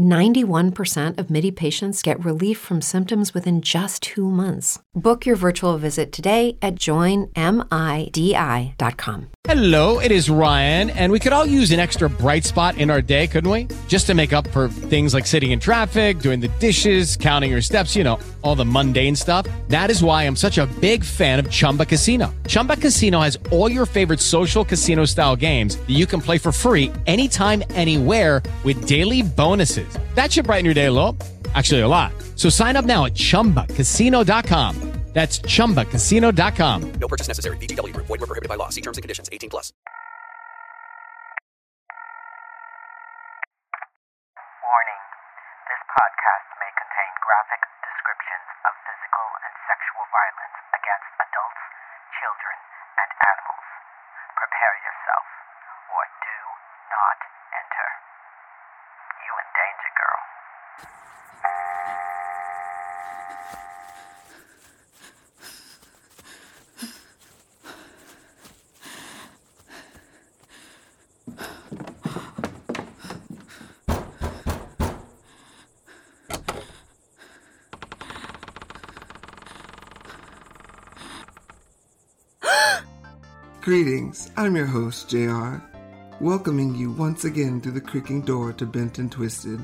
91% of MIDI patients get relief from symptoms within just two months. Book your virtual visit today at joinmidi.com. Hello, it is Ryan, and we could all use an extra bright spot in our day, couldn't we? Just to make up for things like sitting in traffic, doing the dishes, counting your steps, you know, all the mundane stuff. That is why I'm such a big fan of Chumba Casino. Chumba Casino has all your favorite social casino style games that you can play for free anytime, anywhere with daily bonuses. That should brighten your day a little. Actually, a lot. So sign up now at chumbacasino.com. That's chumbacasino.com. No purchase necessary. VGW Group. Void were prohibited by law. See terms and conditions. 18 plus. Warning. This podcast may contain graphic descriptions of physical and sexual violence against adults, children, and animals. Prepare yourself, or do not Greetings, I'm your host, JR, welcoming you once again through the creaking door to Bent and Twisted,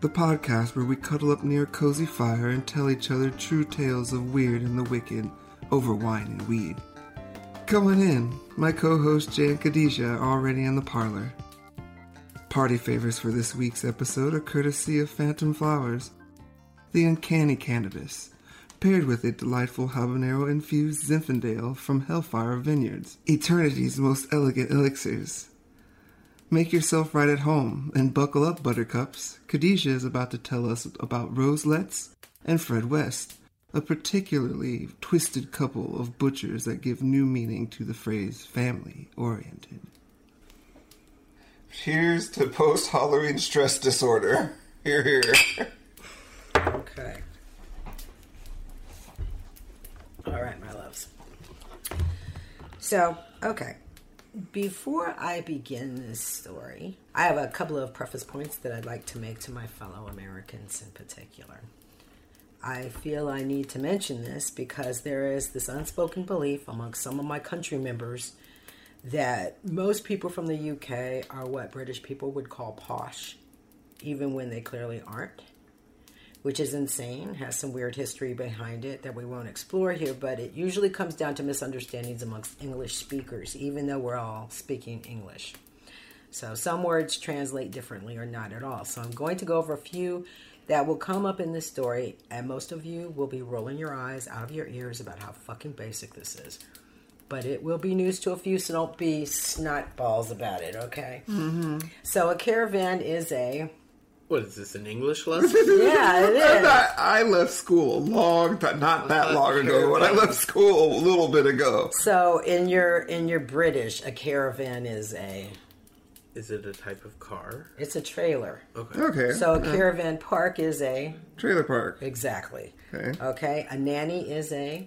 the podcast where we cuddle up near a cozy fire and tell each other true tales of weird and the wicked over wine and weed. Come on in, my co host Jay and Khadijah are already in the parlor. Party favors for this week's episode are courtesy of Phantom Flowers, the uncanny cannabis, paired with a delightful habanero infused Zinfandel from Hellfire Vineyards, eternity's most elegant elixirs. Make yourself right at home and buckle up, buttercups. Khadijah is about to tell us about Roselets and Fred West, a particularly twisted couple of butchers that give new meaning to the phrase family oriented. Here's to post Halloween stress disorder. Here, here. Okay. All right, my loves. So, okay. Before I begin this story, I have a couple of preface points that I'd like to make to my fellow Americans in particular. I feel I need to mention this because there is this unspoken belief among some of my country members that most people from the UK are what British people would call posh, even when they clearly aren't which is insane, has some weird history behind it that we won't explore here, but it usually comes down to misunderstandings amongst English speakers, even though we're all speaking English. So some words translate differently or not at all. So I'm going to go over a few that will come up in this story, and most of you will be rolling your eyes out of your ears about how fucking basic this is. But it will be news to a few, so don't be snot balls about it, okay? Mm-hmm. So a caravan is a What is this, an English lesson? yeah, it is. I, I left school a long time, not that long ago, when I left school a little bit ago. So in your in your British, a caravan is a is it a type of car? it's a trailer. Okay. Okay. So a uh-huh. caravan park is a Trailer park. exactly. Okay. Okay, a nanny is a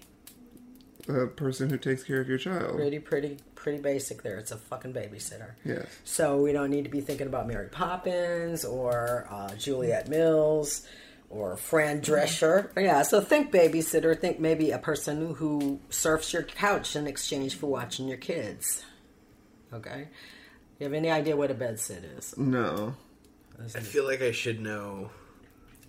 A person who takes care of your child. pretty pretty pretty basic there. It's a fucking babysitter. Yes. So we don't need to be thinking about Mary Poppins or uh, Juliet Mills or Fran Drescher. Yeah, so think babysitter. Think maybe a person who surfs your couch in exchange for watching your kids. Okay. You have any idea what a bed sit is? No. I feel like I should know.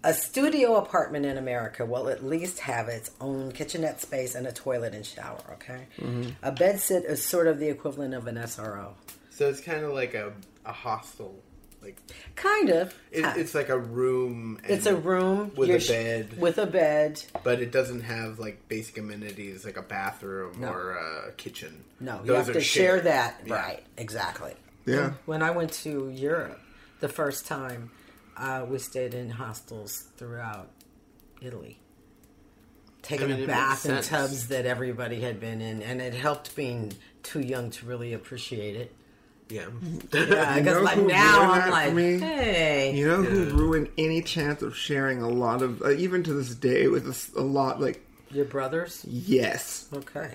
A studio apartment in America will at least have its own kitchenette space and a toilet and shower, okay? Mm-hmm. A bed sit is sort of the equivalent of an SRO. So it's kind of like a, a hostel. Like Kind of. it, it's like a room. And, It's a room with you're a sh- bed. With a bed. but it doesn't have like basic amenities like a bathroom No. or a kitchen. No, you have are to share shared. that. Yeah. Right, exactly. Yeah. When I went to Europe the first time, uh, we stayed in hostels throughout Italy. taking I mean, a bath in sense. tubs that everybody had been in, and it helped being too young to really appreciate it. Yeah. Yeah, because know like now I'm like, me? hey, You know who ruined any chance of sharing a lot of, uh, even to this day, with us a lot like your brothers. yes. Okay,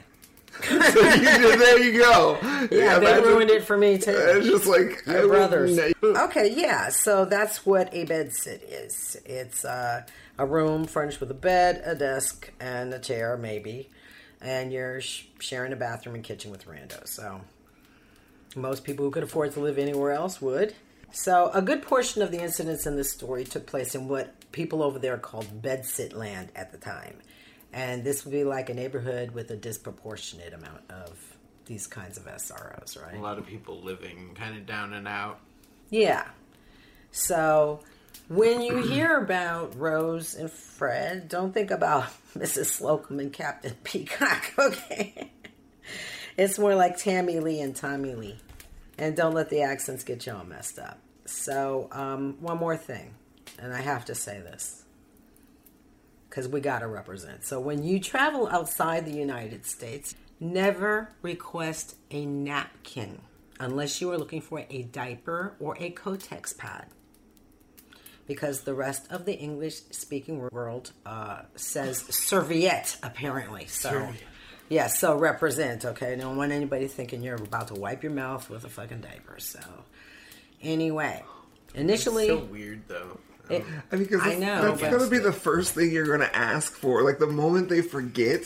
so you, there you go. yeah, they imagine- ruined it for me too. It's just like Your I brothers. Okay, yeah. So that's what a bed sit is. It's uh, a room furnished with a bed, a desk, and a chair, maybe, and you're sh- sharing a bathroom and kitchen with randos. So most people who could afford to live anywhere else would. So a good portion of the incidents in this story took place in what people over there called bed sit land at the time. And this would be like a neighborhood with a disproportionate amount of these kinds of SROs, right? A lot of people living kind of down and out. Yeah. So when you hear about Rose and Fred, don't think about Mrs. Slocombe and Captain Peacock, okay? It's more like Tammy Lee and Tommy Lee. And don't let the accents get you all messed up. So, um, one more thing, and I have to say this because we got to represent. So, when you travel outside the United States, never request a napkin unless you are looking for a diaper or a Kotex pad. Because the rest of the English speaking world uh, says serviette, apparently. So, yeah, so represent, okay? Don't want anybody thinking you're about to wipe your mouth with a fucking diaper. So, anyway, initially. so weird though. It- I mean, because know, that's gonna be the first thing you're gonna ask for. Like the moment they forget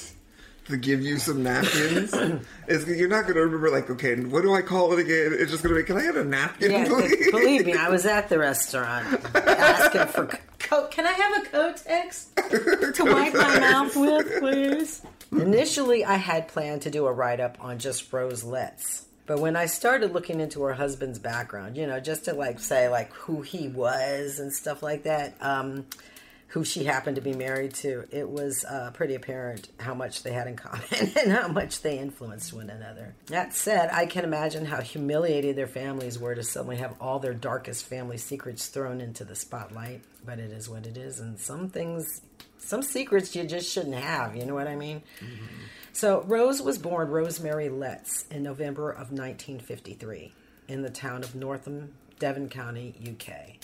to give you some napkins, is you're not gonna remember. Like, okay, what do I call it again? It's just gonna be, can I have a napkin, Yeah, please? believe me, I was at the restaurant asking for coat. Can I have a Kotex to wipe my mouth with, please? Initially, I had planned to do a write up on just Roselets. But when I started looking into her husband's background, you know, just to like say like who he was and stuff like that, um, who she happened to be married to, it was uh, pretty apparent how much they had in common and how much they influenced one another. That said, I can imagine how humiliated their families were to suddenly have all their darkest family secrets thrown into the spotlight. But it is what it is, and some things, some secrets you just shouldn't have. You know what I mean? So Rose was born Rosemary Letts in November of 1953 in the town of Northam, Devon County, UK.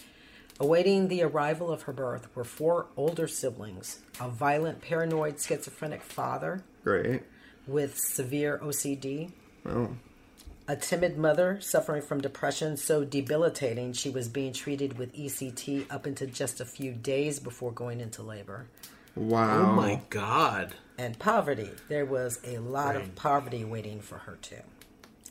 Awaiting the arrival of her birth were four older siblings, a violent paranoid schizophrenic father Great. with severe OCD, Oh, a timid mother suffering from depression so debilitating she was being treated with ECT up until just a few days before going into labor, wow. Oh my god. And poverty. There was a lot of poverty waiting for her too.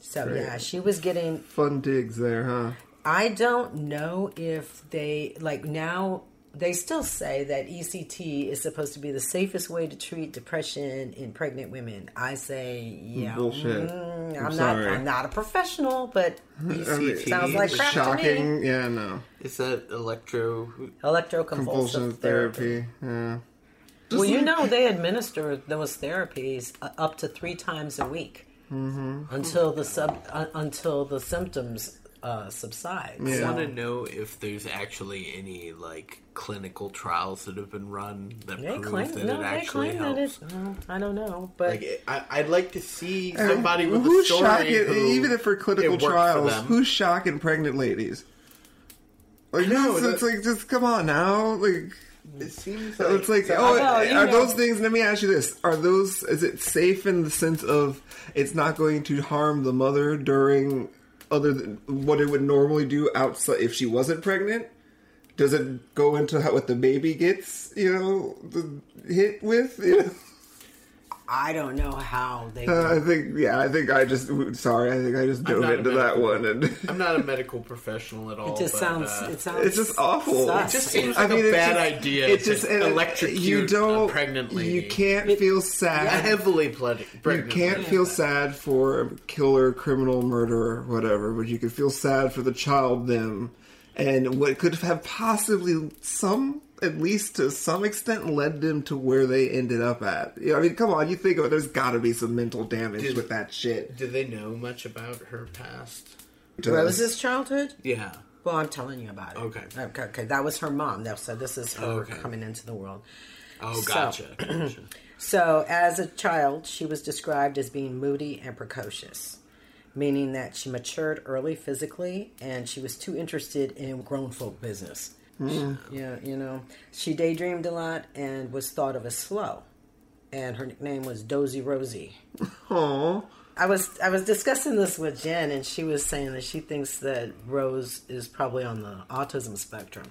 So yeah, she was getting Fun digs there, huh? I don't know if they like now they still say that ECT is supposed to be the safest way to treat depression in pregnant women. I say, yeah, Bullshit. mm, I'm I'm, not. sorry. I'm not a professional, but ECT sounds like is- crap to me. Yeah, no. Is that electro? Electroconvulsive therapy. therapy. Yeah. Well, you know they administer those therapies uh, up to three times a week Mm-hmm. until the sub uh, until the symptoms uh, subside. I So- want to know if there's actually any like clinical trials that have been run that They prove claim, that no, it actually helps. that it. No, I don't know, but Like, I, I'd like to see somebody with a who's story shocking? who even if for clinical it worked for trials, who's shocking pregnant ladies? Like, no, it's, it's like just come on now, like. It mm. seems So it's like, So, oh, well, you are know- those things? Let me ask you this: Are those? Is it safe in the sense of it's not going to harm the mother during other than what it would normally do outside if she wasn't pregnant? Does it go into how, what the baby gets? You know, the hit with. You know? I don't know how they. Uh, I think, yeah, I think I just. Sorry, I think I just dove not a into that one, and I'm not a medical professional at all. it just but, sounds. uh, it sounds. it's just awful. sus. It just seems I like mean, a bad just- idea It's to just and electrocute you don't, a pregnant lady. You can't feel sad. a heavily ple- You can't lady. feel sad for a killer, criminal, murderer, whatever, but you can feel sad for the child, them, and what could have possibly some, at least to some extent, led them to where they ended up at. You know, I mean, come on, you think of it, there's got to be some mental damage Did- with that shit. Do they know much about her past? Rose's childhood. Yeah. Well, I'm telling you about it. Okay. Okay. okay. That was her mom. That so this is her Okay. coming into the world. Oh, So- gotcha. gotcha. So, as a child, she was described as being moody and precocious, meaning that she matured early physically and she was too interested in grown folk business. Yeah, you know, she daydreamed a lot and was thought of as slow. And her nickname was Dozy Rosie. Aw. I was I was discussing this with Jen, and she was saying that she thinks that Rose is probably on the autism spectrum.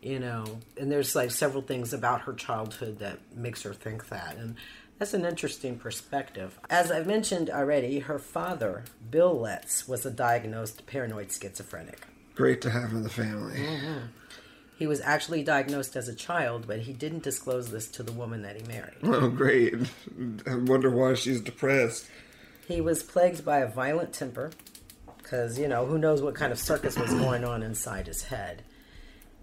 You know, and there's like several things about her childhood that makes her think that, and that's an interesting perspective. As I've mentioned already, her father, Bill Letts, was a diagnosed paranoid schizophrenic. Great to have in the family. Mm-hmm. He was actually diagnosed as a child, but he didn't disclose this to the woman that he married. Oh, great. I wonder why she's depressed. He was plagued by a violent temper because, you know, who knows what kind of circus was going on inside his head.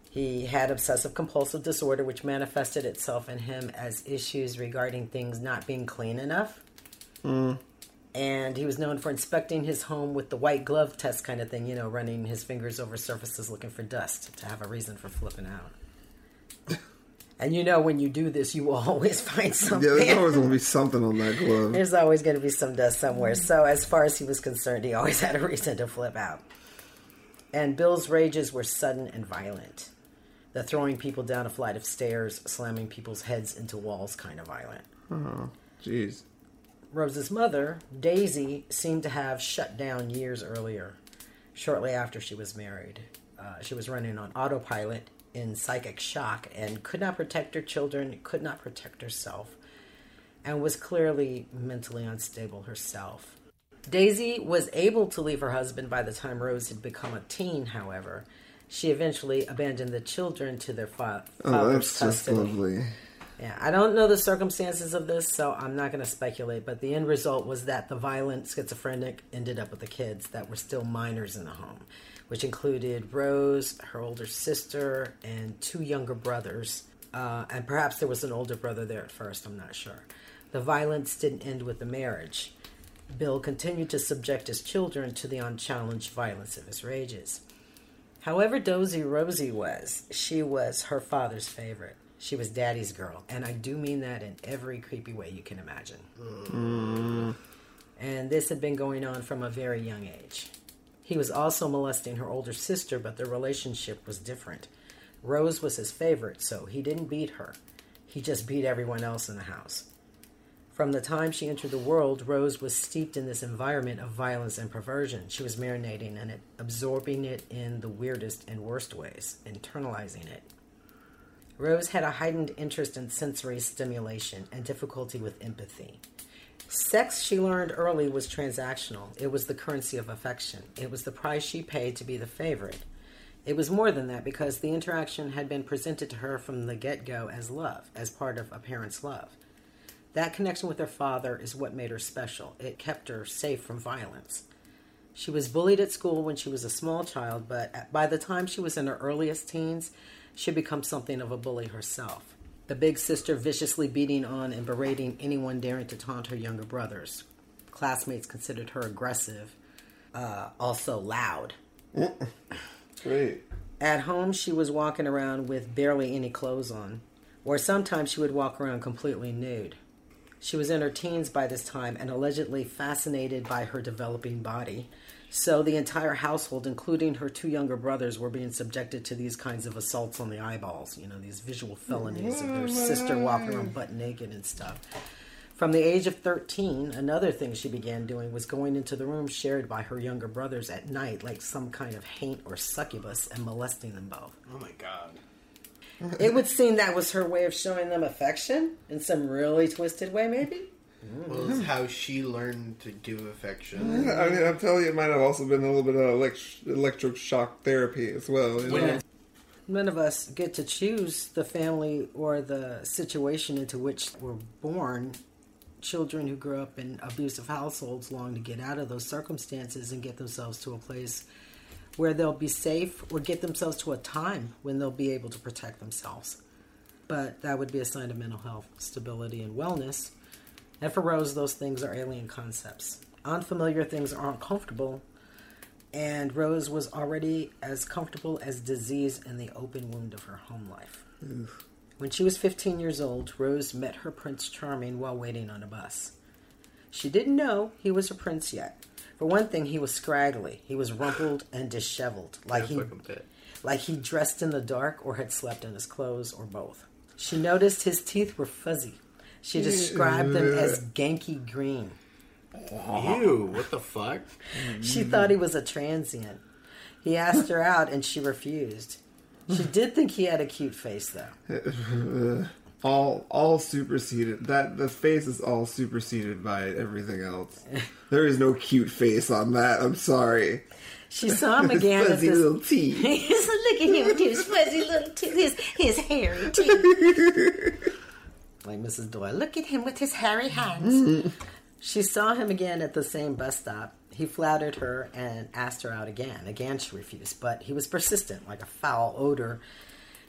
He had obsessive compulsive disorder, which manifested itself in him as issues regarding things not being clean enough. Hmm. And he was known for inspecting his home with the white glove test kind of thing, you know, running his fingers over surfaces looking for dust to have a reason for flipping out. and you know, when you do this, you will always find something. Yeah, there's always going to be something on that glove. There's always going to be some dust somewhere. So, as far as he was concerned, he always had a reason to flip out. And Bill's rages were sudden and violent. The throwing people down a flight of stairs, slamming people's heads into walls kind of violent. Oh, jeez. Rose's mother, Daisy, seemed to have shut down years earlier, shortly after she was married. Uh, she was running on autopilot in psychic shock and could not protect her children, could not protect herself, and was clearly mentally unstable herself. Daisy was able to leave her husband by the time Rose had become a teen, however. She eventually abandoned the children to their fa- Oh, father's that's just custody. lovely. Yeah, I don't know the circumstances of this, so I'm not going to speculate. But the end result was that the violent schizophrenic ended up with the kids that were still minors in the home, which included Rose, her older sister, and two younger brothers. Uh, and perhaps there was an older brother there at first, I'm not sure. The violence didn't end with the marriage. Bill continued to subject his children to the unchallenged violence of his rages. However dozy Rosie was, she was her father's favorite. She was daddy's girl, and I do mean that in every creepy way you can imagine. And this had been going on from a very young age. He was also molesting her older sister, but their relationship was different. Rose was his favorite, so he didn't beat her. He just beat everyone else in the house. From the time she entered the world, Rose was steeped in this environment of violence and perversion. She was marinating in it, absorbing it in the weirdest and worst ways, internalizing it. Rose had a heightened interest in sensory stimulation and difficulty with empathy. Sex, she learned early, was transactional. It was the currency of affection. It was the price she paid to be the favorite. It was more than that because the interaction had been presented to her from the get go as love, as part of a parent's love. That connection with her father is what made her special. It kept her safe from violence. She was bullied at school when she was a small child, but by the time she was in her earliest teens, she had become something of a bully herself. The big sister viciously beating on and berating anyone daring to taunt her younger brothers. Classmates considered her aggressive, uh, also loud. Great. At home, she was walking around with barely any clothes on, or sometimes she would walk around completely nude. She was in her teens by this time and allegedly fascinated by her developing body. So the entire household, including her two younger brothers, were being subjected to these kinds of assaults on the eyeballs, you know, these visual felonies of their sister walking around butt naked and stuff. From the age of 13, another thing she began doing was going into the room shared by her younger brothers at night, like some kind of haint or succubus, and molesting them both. Oh my god. It would seem that was her way of showing them affection in some really twisted way, maybe. Well, it's mm. how she learned to give affection. I mean, I'm telling you, it might have also been a little bit of elect- electroshock therapy as well. you know? Yeah. None of us get to choose the family or the situation into which we're born. Children who grow up in abusive households long to get out of those circumstances and get themselves to a place where they'll be safe or get themselves to a time when they'll be able to protect themselves. But that would be a sign of mental health, stability, and wellness. And for Rose, those things are alien concepts. Unfamiliar things are uncomfortable, and Rose was already as comfortable as disease in the open wound of her home life. When she was 15 years old, Rose met her Prince Charming while waiting on a bus. She didn't know he was a prince yet. For one thing, he was scraggly. He was rumpled and disheveled, like he like he dressed in the dark or had slept in his clothes or both. She noticed his teeth were fuzzy. She described them as ganky green. Ew, what the fuck? She thought he was a transient. He asked her out and she refused. She did think he had a cute face though. all all superseded. That the face is all superseded by everything else. There is no cute face on that. I'm sorry. She saw him again at Fuzzy this little teeth. Look at him with his fuzzy little teeth, his, his hairy teeth. Like Mrs. Doyle, look at him with his hairy hands. she saw him again at the same bus stop. He flattered her and asked her out again. Again, she refused, but he was persistent, like a foul odor.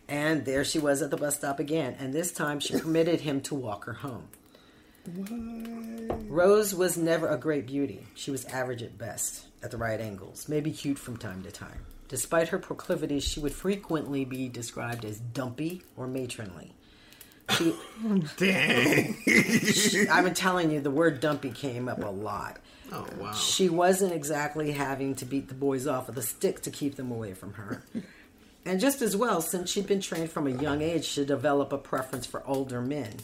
And there she was at the bus stop again, and this time she permitted him to walk her home. Rose was never a great beauty. She was average at best, at the right angles, maybe cute from time to time. Despite her proclivities, she would frequently be described as dumpy or matronly. She, Dang. I've been telling you, the word dumpy came up a lot. Oh wow. She wasn't exactly having to beat the boys off with a stick to keep them away from her. And just as well, since she'd been trained from a young age to develop a preference for older men.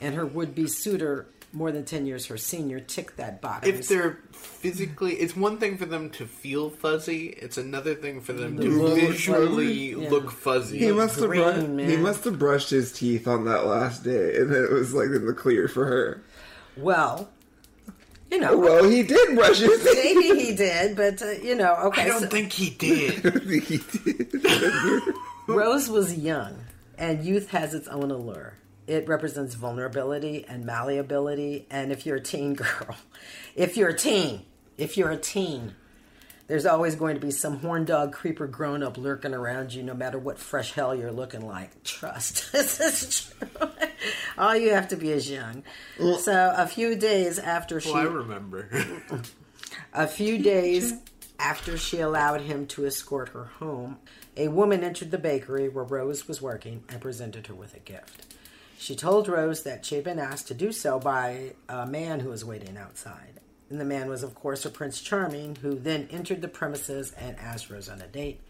And her would be suitor, more than 10 years her senior, ticked that box. If they're physically, it's one thing for them to feel fuzzy. It's another thing for them to look visually fuzzy, yeah. look fuzzy. He must have green, brushed, he must have brushed his teeth on that last day, and then it was like in the clear for her. well, you know, Well, he did brush his teeth. maybe he did, but, uh, you know, okay. I don't so- think he did. he did. Rose was young, and youth has its own allure. It represents vulnerability and malleability. And if you're a teen girl, if you're a teen, if you're a teen, there's always going to be some horn dog creeper grown up lurking around you, no matter what fresh hell you're looking like. Trust. this is true. All you have to be is young. So a few days after she well, I remember. a few days after she allowed him to escort her home, a woman entered the bakery where Rose was working and presented her with a gift. She told Rose that she had been asked to do so by a man who was waiting outside. And the man was, of course, her Prince Charming, who then entered the premises and asked Rose on a date.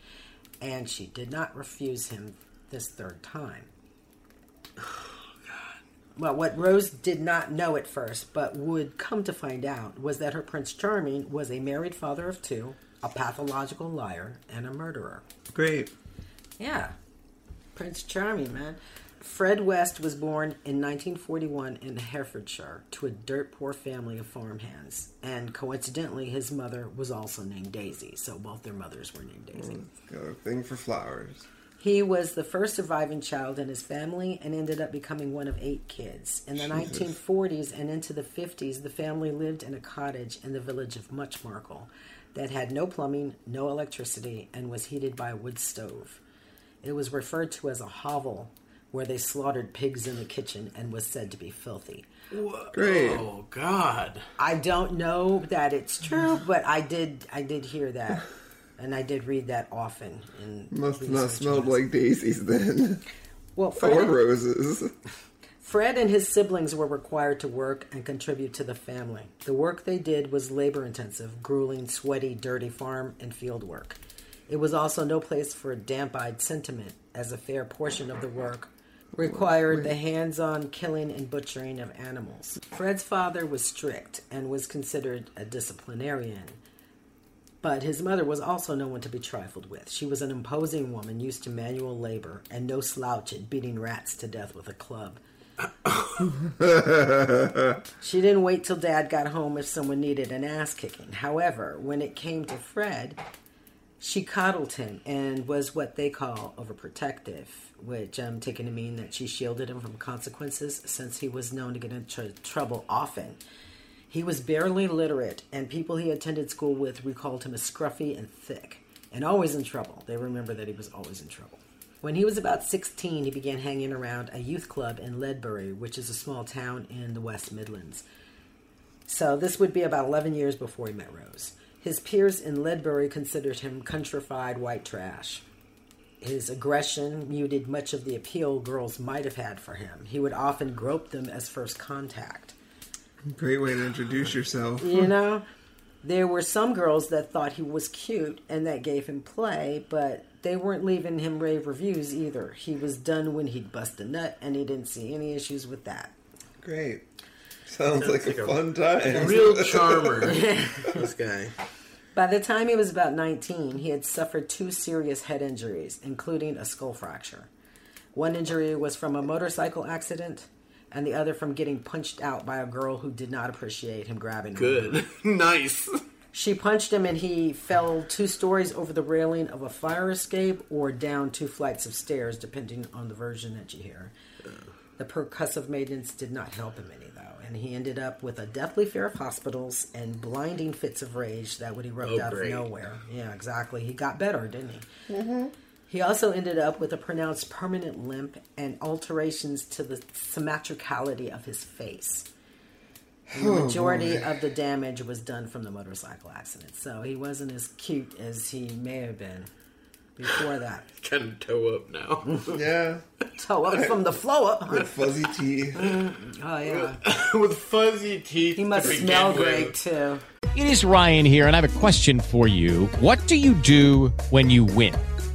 And she did not refuse him this third time. Well, what Rose did not know at first, but would come to find out, was that her Prince Charming was a married father of two, a pathological liar, and a murderer. Great. Yeah. Prince Charming, man. Fred West was born in 1941 in Herefordshire to a dirt poor family of farmhands. And coincidentally, his mother was also named Daisy, so both their mothers were named Daisy. Mm, got a thing for flowers. He was the first surviving child in his family and ended up becoming one of eight kids. In the 1940s and into the 50s, the family lived in a cottage in the village of Much Marcle that had no plumbing, no electricity, and was heated by a wood stove. It was referred to as a hovel, where they slaughtered pigs in the kitchen and was said to be filthy. Great. oh God. I don't know that it's true, but I did I did hear that. And I did read that often in Must not smelled on- like daisies then. well or roses. Fred and his siblings were required to work and contribute to the family. The work they did was labor intensive, grueling, sweaty, dirty farm and field work. It was also no place for a damp eyed sentiment, as a fair portion of the work required the hands on killing and butchering of animals. Fred's father was strict and was considered a disciplinarian. But his mother was also no one to be trifled with. She was an imposing woman used to manual labor and no slouch at beating rats to death with a club. She didn't wait till dad got home if someone needed an ass kicking. However, when it came to Fred, she coddled him and was what they call overprotective, which um, I'm taking to mean that she shielded him from consequences since he was known to get into trouble often. He was barely literate, and people he attended school with recalled him as scruffy and thick, and always in trouble. They remember that he was always in trouble. When he was about 16, he began hanging around a youth club in Ledbury, which is a small town in the West Midlands. So this would be about 11 years before he met Rose. His peers in Ledbury considered him countrified white trash. His aggression muted much of the appeal girls might have had for him. He would often grope them as first contact. Great way to introduce yourself. You know, there were some girls that thought he was cute and that gave him play, but they weren't leaving him rave reviews either. He was done when he'd bust a nut, and he didn't see any issues with that. Great. Sounds like a fun time. Real charmer, this guy. By the time he was about 19, he had suffered two serious head injuries, including a skull fracture. One injury was from a motorcycle accident, and the other from getting punched out by a girl who did not appreciate him grabbing her. Good. nice. She punched him, and he fell two stories over the railing of a fire escape or down two flights of stairs, depending on the version that you hear. The percussive maintenance did not help him any, and he ended up with a deathly fear of hospitals and blinding fits of rage that would erupt Oh, out great. of nowhere. Yeah, exactly. He got better, didn't he? Mm-hmm. He also ended up with a pronounced permanent limp and alterations to the symmetricality of his face. And the oh, majority of the damage was done from the motorcycle accident, so he wasn't as cute as he may have been before that. Kind of toe up now. Yeah. Toe up from the flow up. huh? Fuzzy teeth. Oh yeah, With fuzzy teeth. he must to begin smell with. great too. It is Ryan here, and I have a question for you. What do you do when you win?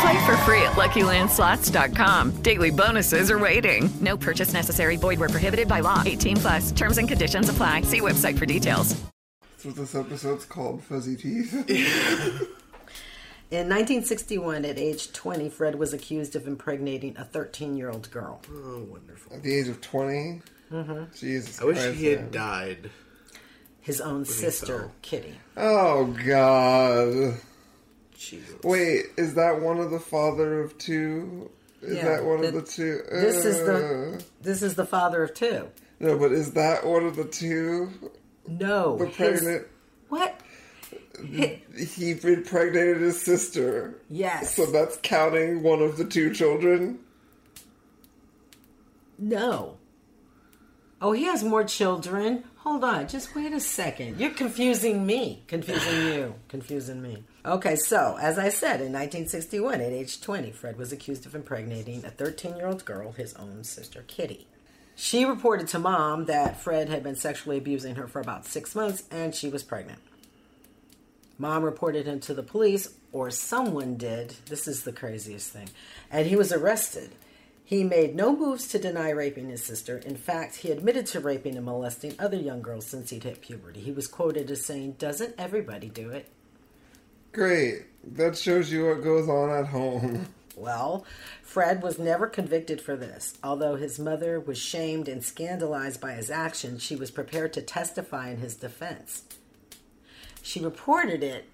Play for free at LuckyLandSlots.com. Daily bonuses are waiting. No purchase necessary. Void where prohibited by law. 18 plus. Terms and conditions apply. See website for details. That's what this episode's called, Fuzzy Teeth. In 1961, at age 20, Fred was accused of impregnating a 13 year old girl. Oh, wonderful. At the age of 20? Mm-hmm. Jesus I wish Christ, he had man. died. His own sister. Kitty. Oh, God. Jesus. Wait, is that one of the father of two? Is Yeah, that one of the- the two? This is Uh, the this is the father of two. No, but is that one of the two? No, The his- pregnant. What? He impregnated his sister. Yes. So that's counting one of the two children? No. Oh, he has more children. Hold on, just wait a second. You're confusing me. Confusing you. Confusing me. Okay, so, as I said, in 1961, at age 20, Fred was accused of impregnating a 13 year old girl, his own sister, Kitty. She reported to mom that Fred had been sexually abusing her for about six months and she was pregnant. Mom reported him to the police, or someone did. This is the craziest thing. And he was arrested. He made no moves to deny raping his sister. In fact, he admitted to raping and molesting other young girls since he'd hit puberty. He was quoted as saying, Doesn't everybody do it? Great. That shows you what goes on at home. Well, Fred was never convicted for this. Although his mother was shamed and scandalized by his actions, she was prepared to testify in his defense. She reported it,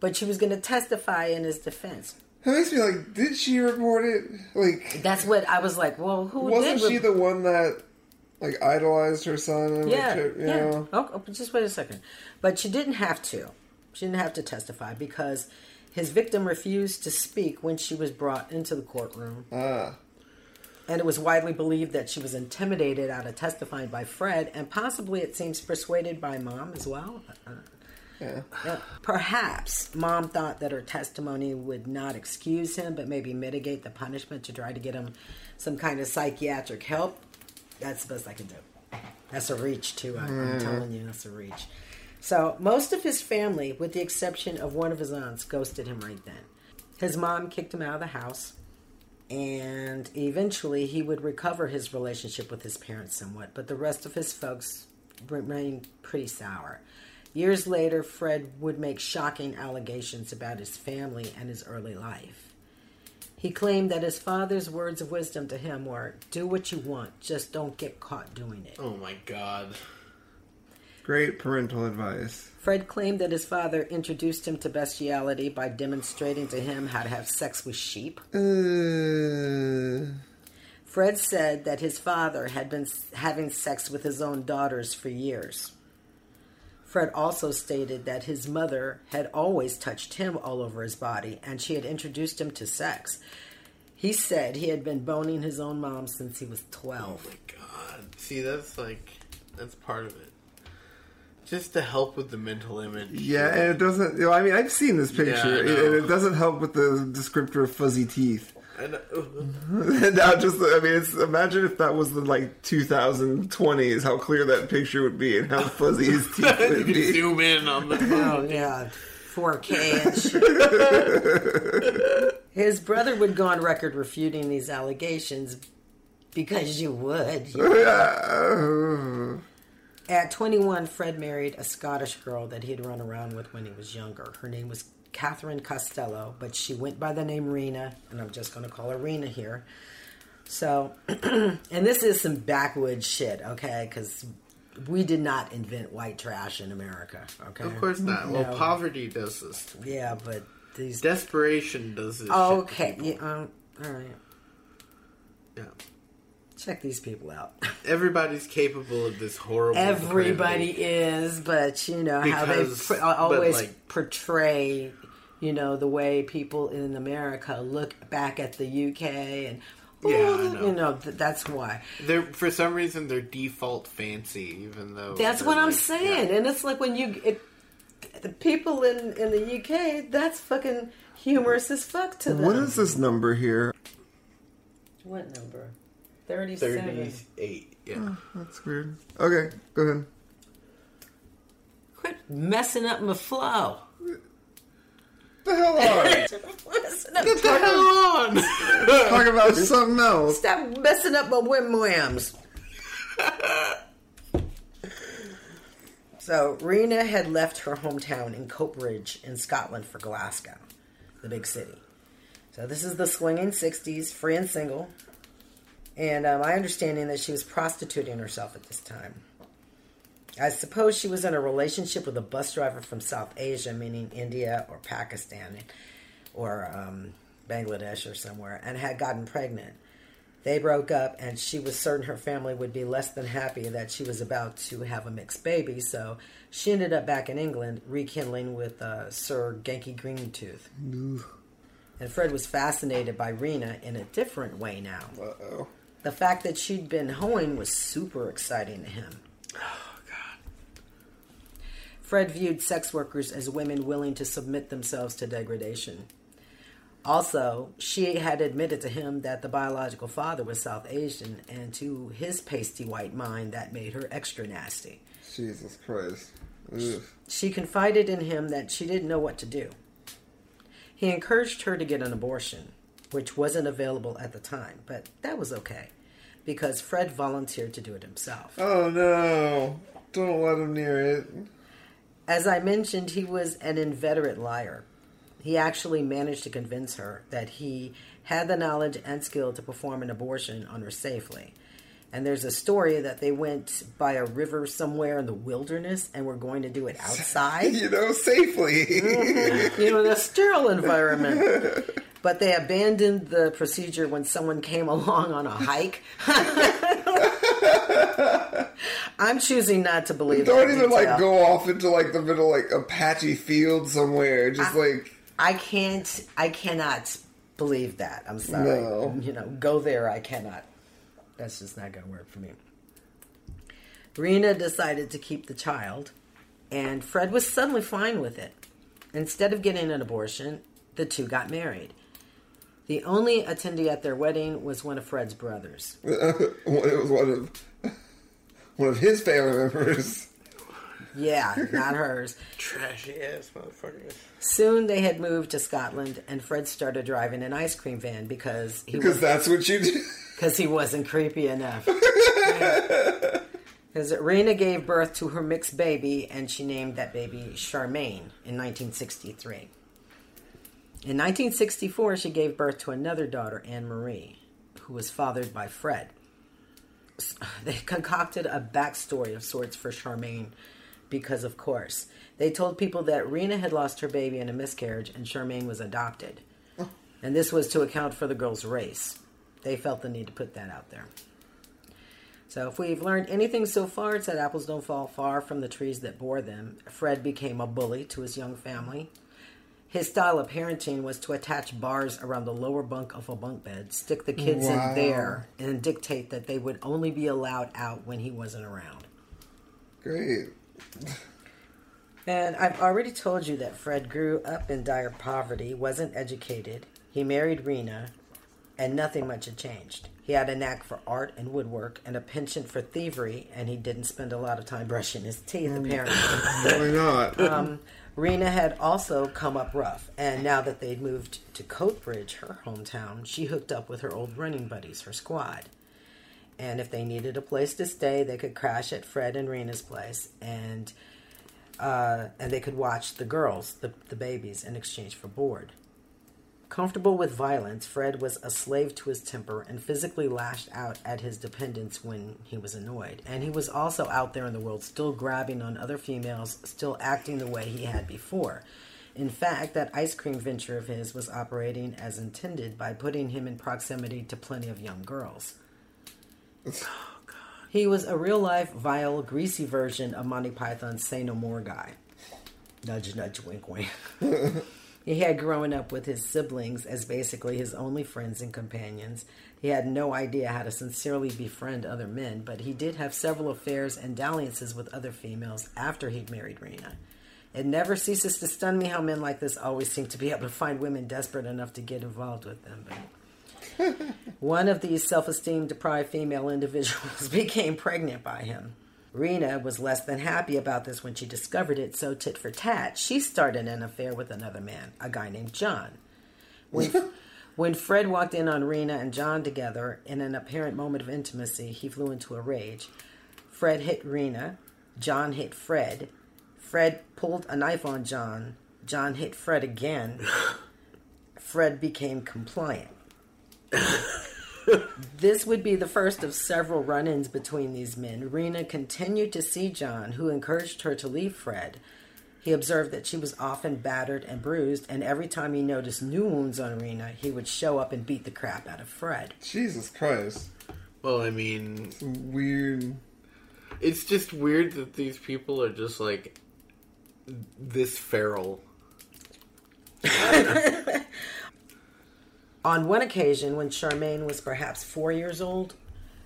but she was going to testify in his defense. It makes me like, did she report it? Like, That's what I was like. Well, who wasn't she the one that like idolized her son? Yeah, like, you yeah. know? Oh, oh, just wait a second. But she didn't have to. She didn't have to testify because his victim refused to speak when she was brought into the courtroom. Ah. And it was widely believed that she was intimidated out of testifying by Fred, and possibly it seems persuaded by mom as well. Uh, Yeah. yeah. Perhaps mom thought that her testimony would not excuse him, but maybe mitigate the punishment to try to get him some kind of psychiatric help. That's the best I can do. That's a reach, too. I, I'm telling you, that's a reach. So, most of his family, with the exception of one of his aunts, ghosted him right then. His mom kicked him out of the house, and eventually he would recover his relationship with his parents somewhat, but the rest of his folks remained pretty sour. Years later, Fred would make shocking allegations about his family and his early life. He claimed that his father's words of wisdom to him were do what you want, just don't get caught doing it. Oh my god. Great parental advice. Fred claimed that his father introduced him to bestiality by demonstrating to him how to have sex with sheep. Uh, Fred said that his father had been having sex with his own daughters for years. Fred also stated that his mother had always touched him all over his body and she had introduced him to sex. He said he had been boning his own mom since he was 12. God. See, that's like that's part of it. Just to help with the mental image. yeah, and it doesn't. You know, I mean, I've seen this picture, know. and it doesn't help with the descriptor of fuzzy teeth. And, now, just I mean, it's, imagine if that was the like 2020s, how clear that picture would be, and how fuzzy his teeth would can be. zoom in on the Oh, yeah. 4K. His brother would go on record refuting these allegations because you would. Uh, At 21, Fred married a Scottish girl that he had run around with when he was younger. Her name was Catherine Costello, but she went by the name Rena, and I'm just going to call her Rena here. So, and this is some backwoods shit, okay? Because we did not invent white trash in America, okay? Of course not. Well, poverty does this. Yeah, but these. Desperation does this. Oh, okay. Yeah, um, all right. Yeah. Check these people out. Everybody's capable of this horrible. Everybody depravity. is, but you know how they pr- uh, always like- portray, you know, the way people in America look back at the UK and. Yeah, I "Oh," know. You know, th- that's why. They're for some reason they're default fancy, even though That's they're what I'm like- saying, and it's like when you it, the people in in the UK, that's fucking humorous as fuck to them. what is this number here? What number? Thirty-seven. Thirty-eight. Yeah. Oh, that's weird. Okay, go ahead. Quit messing up my flow. The hell on! Messing up Get the hell on! Talk about something else. Stop messing up my whim whams. so, Rena had left her hometown in Coatbridge in Scotland for Glasgow, the big city. So, this is the swinging 60s, free and single. And uh, my understanding that she was prostituting herself at this time. I suppose she was in a relationship with a bus driver from South Asia, meaning India or Pakistan or um, Bangladesh or somewhere, and had gotten pregnant. They broke up, and she was certain her family would be less than happy that she was about to have a mixed baby, so she ended up back in England rekindling with uh, Sir Ganky Greentooth. And Fred was fascinated by Rena in a different way now. Uh-oh. The fact that she'd been hoeing was super exciting to him. Oh, God. Fred viewed sex workers as women willing to submit themselves to degradation. Also, she had admitted to him that the biological father was South Asian, and to his pasty white mind, that made her extra nasty. Jesus Christ. Ugh. She confided in him that she didn't know what to do. He encouraged her to get an abortion, which wasn't available at the time, but that was okay because Fred volunteered to do it himself. Oh no! Don't let him near it. As I mentioned, he was an inveterate liar. He actually managed to convince her that he had the knowledge and skill to perform an abortion on her safely. And there's a story that they went by a river somewhere in the wilderness and were going to do it outside. You know, safely. Mm-hmm. you know, in a sterile environment. But they abandoned the procedure when someone came along on a hike. I'm choosing not to believe. Don't even like go off into like the middle like a patchy field somewhere. Just like I can't. I cannot believe that. I'm sorry. No. You know, go there. I cannot. That's just not going to work for me. Rena decided to keep the child, and Fred was suddenly fine with it. Instead of getting an abortion, the two got married. The only attendee at their wedding was one of Fred's brothers. it was one of one of his family members. Yeah, not hers. Trashy ass motherfuckers. Soon they had moved to Scotland, and Fred started driving an ice cream van because he Because that's what you do. because he wasn't creepy enough. Because Rena gave birth to her mixed baby, and she named that baby Charmaine in 1963. In 1964, she gave birth to another daughter, Anne Marie, who was fathered by Fred. They concocted a backstory of sorts for Charmaine because, of course, they told people that Rena had lost her baby in a miscarriage and Charmaine was adopted. Oh. And this was to account for the girl's race. They felt the need to put that out there. So, if we've learned anything so far, it's that apples don't fall far from the trees that bore them. Fred became a bully to his young family. His style of parenting was to attach bars around the lower bunk of a bunk bed, stick the kids Wow. in there, and dictate that they would only be allowed out when he wasn't around. Great. And I've already told you that Fred grew up in dire poverty, wasn't educated. He married Rena, and nothing much had changed. He had a knack for art and woodwork and a penchant for thievery, and he didn't spend a lot of time brushing his teeth, apparently. Why not? um, Rena had also come up rough, and now that they'd moved to Coatbridge, her hometown, she hooked up with her old running buddies, her squad. And if they needed a place to stay, they could crash at Fred and Rena's place, and uh, and they could watch the girls, the, the babies, in exchange for board. Comfortable with violence, Fred was a slave to his temper and physically lashed out at his dependents when he was annoyed. And he was also out there in the world, still grabbing on other females, still acting the way he had before. In fact, that ice cream venture of his was operating as intended by putting him in proximity to plenty of young girls. He was a real life, vile, greasy version of Monty Python's Say No More guy. Nudge, nudge, wink, wink. he had grown up with his siblings as basically his only friends and companions. He had no idea how to sincerely befriend other men, but he did have several affairs and dalliances with other females after he'd married Rena. It never ceases to stun me how men like this always seem to be able to find women desperate enough to get involved with them. But one of these self esteem deprived female individuals became pregnant by him. Rena was less than happy about this when she discovered it, so tit for tat, she started an affair with another man, a guy named John. When, when Fred walked in on Rena and John together in an apparent moment of intimacy, he flew into a rage. Fred hit Rena, John hit Fred. Fred pulled a knife on John. John hit Fred again. Fred became compliant. this would be the first of several run ins between these men. Rena continued to see John, who encouraged her to leave Fred. He observed that she was often battered and bruised, and every time he noticed new wounds on Rena, he would show up and beat the crap out of Fred. Jesus Christ. Well, I mean, weird. It's just weird that these people are just like this feral. On one occasion, when Charmaine was perhaps four years old,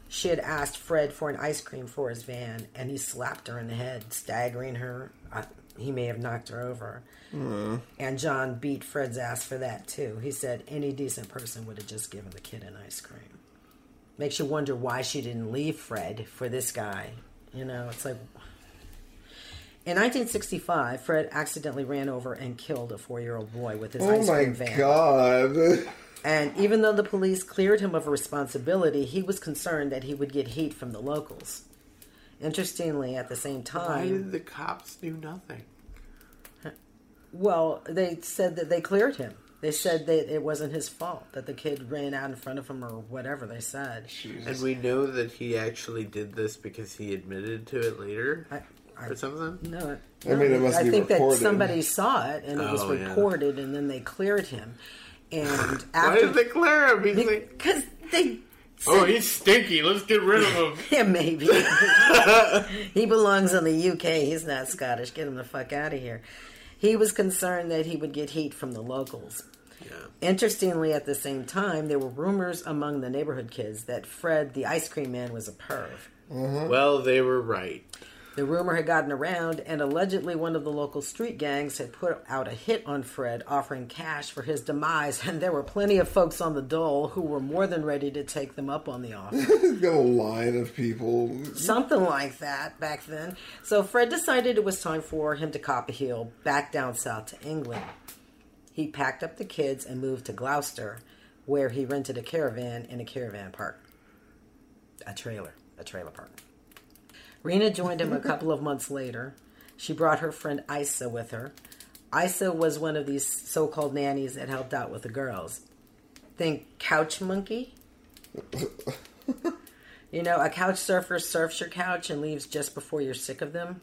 she had asked Fred for an ice cream for his van, and he slapped her in the head, staggering her. Uh, he may have knocked her over. Uh, And John beat Fred's ass for that, too. He said any decent person would have just given the kid an ice cream. Makes you wonder why she didn't leave Fred for this guy. You know, it's like. In 1965, Fred accidentally ran over and killed a four year old boy with his oh ice cream van. Oh my god. And even though the police cleared him of responsibility, he was concerned that he would get heat from the locals. Interestingly, at the same Why time, did the cops do nothing? well, they said that they cleared him. They said that it wasn't his fault that the kid ran out in front of him or whatever they said. And we know that he actually did this because he admitted to it later I- or something. No, I mean, it must I be think recorded. that somebody saw it and it was reported, yeah. and then they cleared him. And Why after did they clear him? He's like, because they oh, he's stinky. Let's get rid of him. Yeah, maybe. he belongs in the UK. He's not Scottish. Get him the fuck out of here. He was concerned that he would get heat from the locals. Yeah. Interestingly, at the same time, there were rumors among the neighborhood kids that Fred, the ice cream man, was a perv. Well, they were right. The rumor had gotten around, and allegedly one of the local street gangs had put out a hit on Fred, offering cash for his demise, and there were plenty of folks on the dole who were more than ready to take them up on the offer. He's got a line of people. Something like that back then. So Fred decided it was time for him to cop a heel back down south to England. He packed up the kids and moved to Gloucester, where he rented a caravan in a caravan park. A trailer. A trailer park. Rena joined him a couple of months later. She brought her friend Isa with her. Isa was one of these so called nannies that helped out with the girls. Think couch monkey? you know, a couch surfer surfs your couch and leaves just before you're sick of them.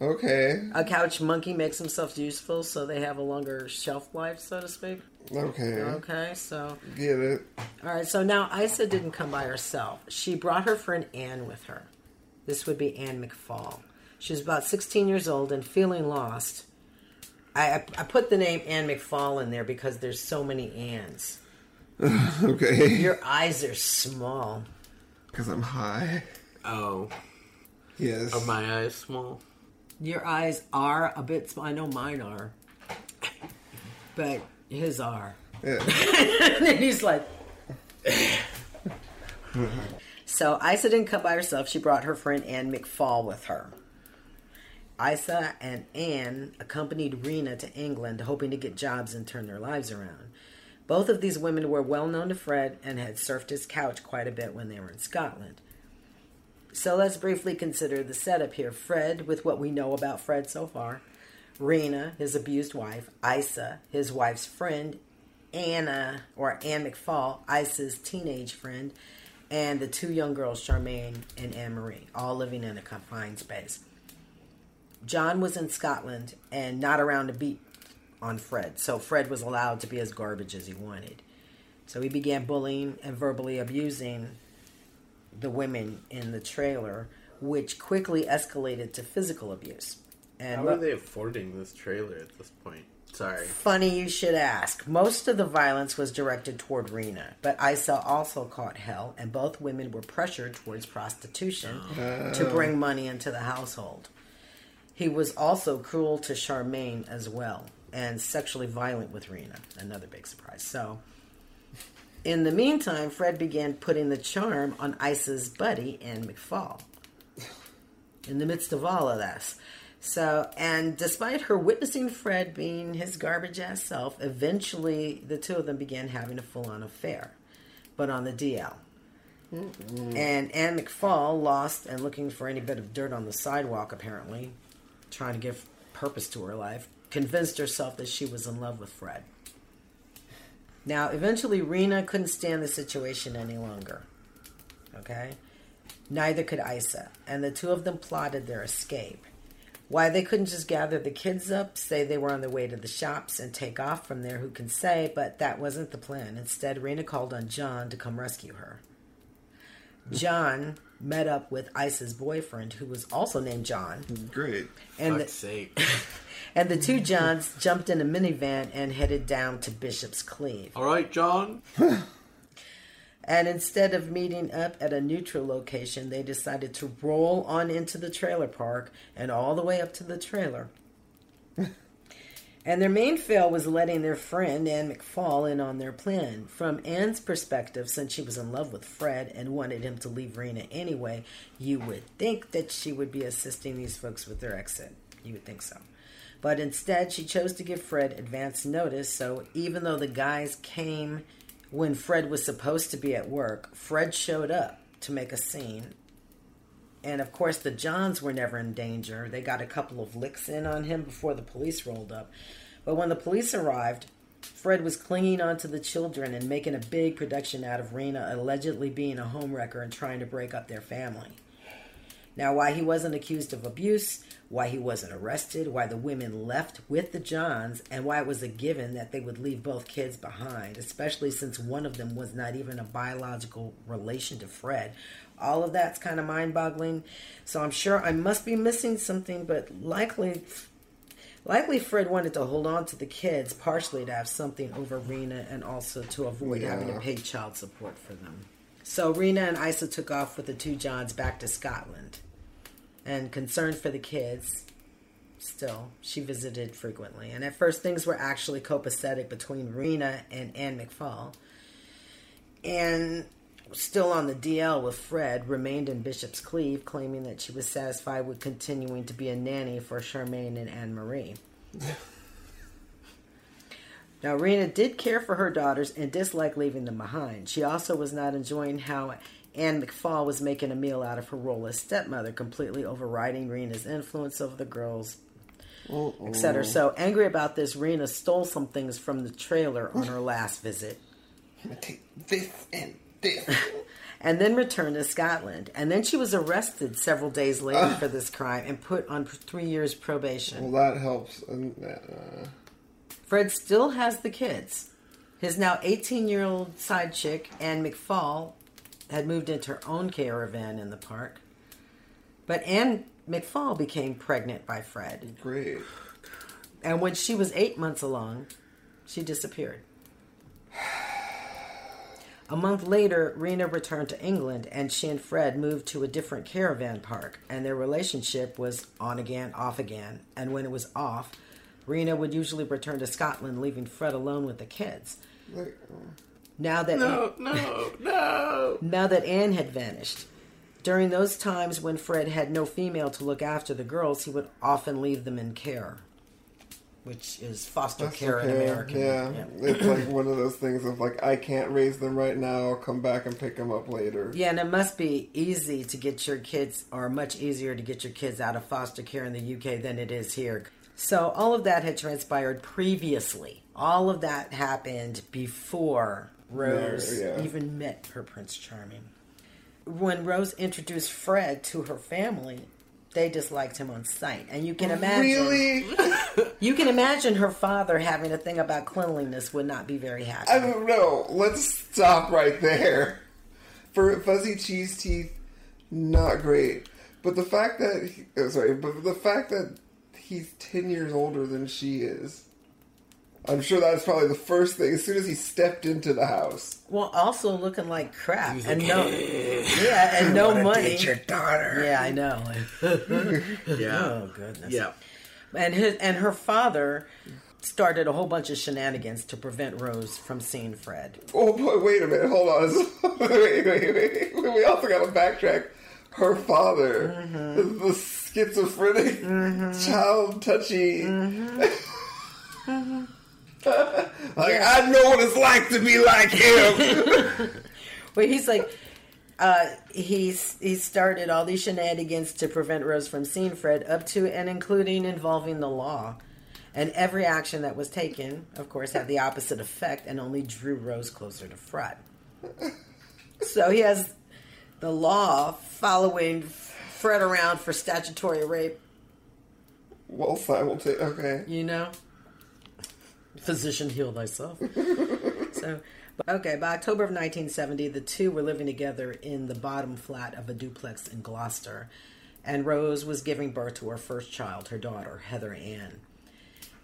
Okay. A couch monkey makes themselves useful so they have a longer shelf life, so to speak. Okay. Okay, so. Get it. All right, so now Isa didn't come by herself. She brought her friend Anne with her. This would be Anne McFall. She was about 16 years old and feeling lost. I, I, I put the name Anne McFall in there because there's so many Anns. okay. Your eyes are small. Because I'm high. Oh. Yes. Are my eyes small? Your eyes are a bit small. I know mine are. But his are. Yeah. and he's like. so Isa didn't come by herself. She brought her friend Anne McFall with her. Isa and Anne accompanied Rena to England, hoping to get jobs and turn their lives around. Both of these women were well known to Fred and had surfed his couch quite a bit when they were in Scotland. So let's briefly consider the setup here. Fred, with what we know about Fred so far, Rena, his abused wife, Isa, his wife's friend, Anna, or Anne McFall, Isa's teenage friend, and the two young girls, Charmaine and Anne Marie, all living in a confined space. John was in Scotland and not around to beat on Fred, so Fred was allowed to be as garbage as he wanted. So he began bullying and verbally abusing the women in the trailer, which quickly escalated to physical abuse. And How are they affording this trailer at this point? Sorry. Funny you should ask. Most of the violence was directed toward Rena, but Isa also caught hell, and both women were pressured towards prostitution to oh. bring money into the household. He was also cruel to Charmaine as well, and sexually violent with Rena. Another big surprise. So, in the meantime, Fred began putting the charm on Isa's buddy, Anne McFall. In the midst of all of this. So, and despite her witnessing Fred being his garbage ass self, eventually the two of them began having a full on affair, but on the DL. And Anne McFall, lost and looking for any bit of dirt on the sidewalk, apparently, trying to give purpose to her life, convinced herself that she was in love with Fred. Now, eventually, Rena couldn't stand the situation any longer. Okay? Neither could Isa, and the two of them plotted their escape. Why they couldn't just gather the kids up, say they were on their way to the shops, and take off from there, who can say, but that wasn't the plan. Instead, Rena called on John to come rescue her. John met up with Isa's boyfriend, who was also named John. Great. And Fuck's the, sake. and the two Johns jumped in a minivan and headed down to Bishop's Cleeve. All right, John. And instead of meeting up at a neutral location, they decided to roll on into the trailer park and all the way up to the trailer. and their main fail was letting their friend Anne McFall in on their plan. From Anne's perspective, since she was in love with Fred and wanted him to leave Rena anyway, you would think that she would be assisting these folks with their exit. You would think so. But instead, she chose to give Fred advance notice, so even though the guys came when Fred was supposed to be at work, Fred showed up to make a scene. And of course, the Johns were never in danger. They got a couple of licks in on him before the police rolled up. But when the police arrived, Fred was clinging onto the children and making a big production out of Rena allegedly being a homewrecker and trying to break up their family. Now, why he wasn't accused of abuse, why he wasn't arrested, why the women left with the Johns, and why it was a given that they would leave both kids behind, especially since one of them was not even a biological relation to Fred. All of that's kind of mind boggling. So I'm sure I must be missing something, but likely. Likely, Fred wanted to hold on to the kids, partially to have something over Rena and also to avoid having to pay child support for them. So Rena and Isa took off with the two Johns back to Scotland. And concerned for the kids, still, she visited frequently. And at first, things were actually copacetic between Rena and Anne McFall. And still on the DL with Fred, remained in Bishop's Cleeve, claiming that she was satisfied with continuing to be a nanny for Charmaine and Anne Marie. Now, Rena did care for her daughters and disliked leaving them behind. She also was not enjoying how Anne McFall was making a meal out of her role as stepmother, completely overriding Rena's influence over the girls, etc. So angry about this, Rena stole some things from the trailer on her last visit. Take this and this. and then returned to Scotland. And then she was arrested several days later for this crime and put on three years probation. Well, that helps. Uh, Fred still has the kids. His now 18 year old side chick, Anne McFall, had moved into her own caravan in the park. But Anne McFall became pregnant by Fred. great. And when she was eight months along, she disappeared. A month later, Rena returned to England and she and Fred moved to a different caravan park, and their relationship was on again, off again. And when it was off, Rena would usually return to Scotland, leaving Fred alone with the kids. Like, Now that No, no, no. now that Anne had vanished. During those times when Fred had no female to look after the girls, he would often leave them in care, which is foster that's care in okay. American. Yeah. it's like one of those things of like, I can't raise them right now. I'll come back and pick them up later. Yeah, and it must be easy to get your kids, or much easier to get your kids out of foster care in the UK than it is here. So all of that had transpired previously. All of that happened before Rose Yeah, even met her Prince Charming. When Rose introduced Fred to her family, they disliked him on sight, and you can imagine. Really? You can imagine her father having a thing about cleanliness would not be very happy. I don't know. Let's stop right there. For fuzzy cheese teeth, not great. But the fact that he, oh, sorry, but the fact that he's ten years older than she is, I'm sure that's probably the first thing. As soon as he stepped into the house, Well, also looking like crap and no, yeah, and no money. your daughter. Yeah, I know. Yeah. Oh goodness. Yeah. And his and her father started a whole bunch of shenanigans to prevent Rose from seeing Fred. oh boy, wait a minute, hold on. wait, wait, wait. We also got to backtrack. Her father, Mm-hmm. the schizophrenic, child touchy. Mm-hmm. like I know what it's like to be like him. But he's like, uh, he's he started all these shenanigans to prevent Rose from seeing Fred, up to and including involving the law. And every action that was taken, of course, had the opposite effect and only drew Rose closer to Fred. So he has the law following Fred around for statutory rape. well, simultaneous. Okay. You know, physician heal thyself. so, okay, by October of 1970, the two were living together in the bottom flat of a duplex in Gloucester, and Rose was giving birth to her first child, her daughter, Heather Ann.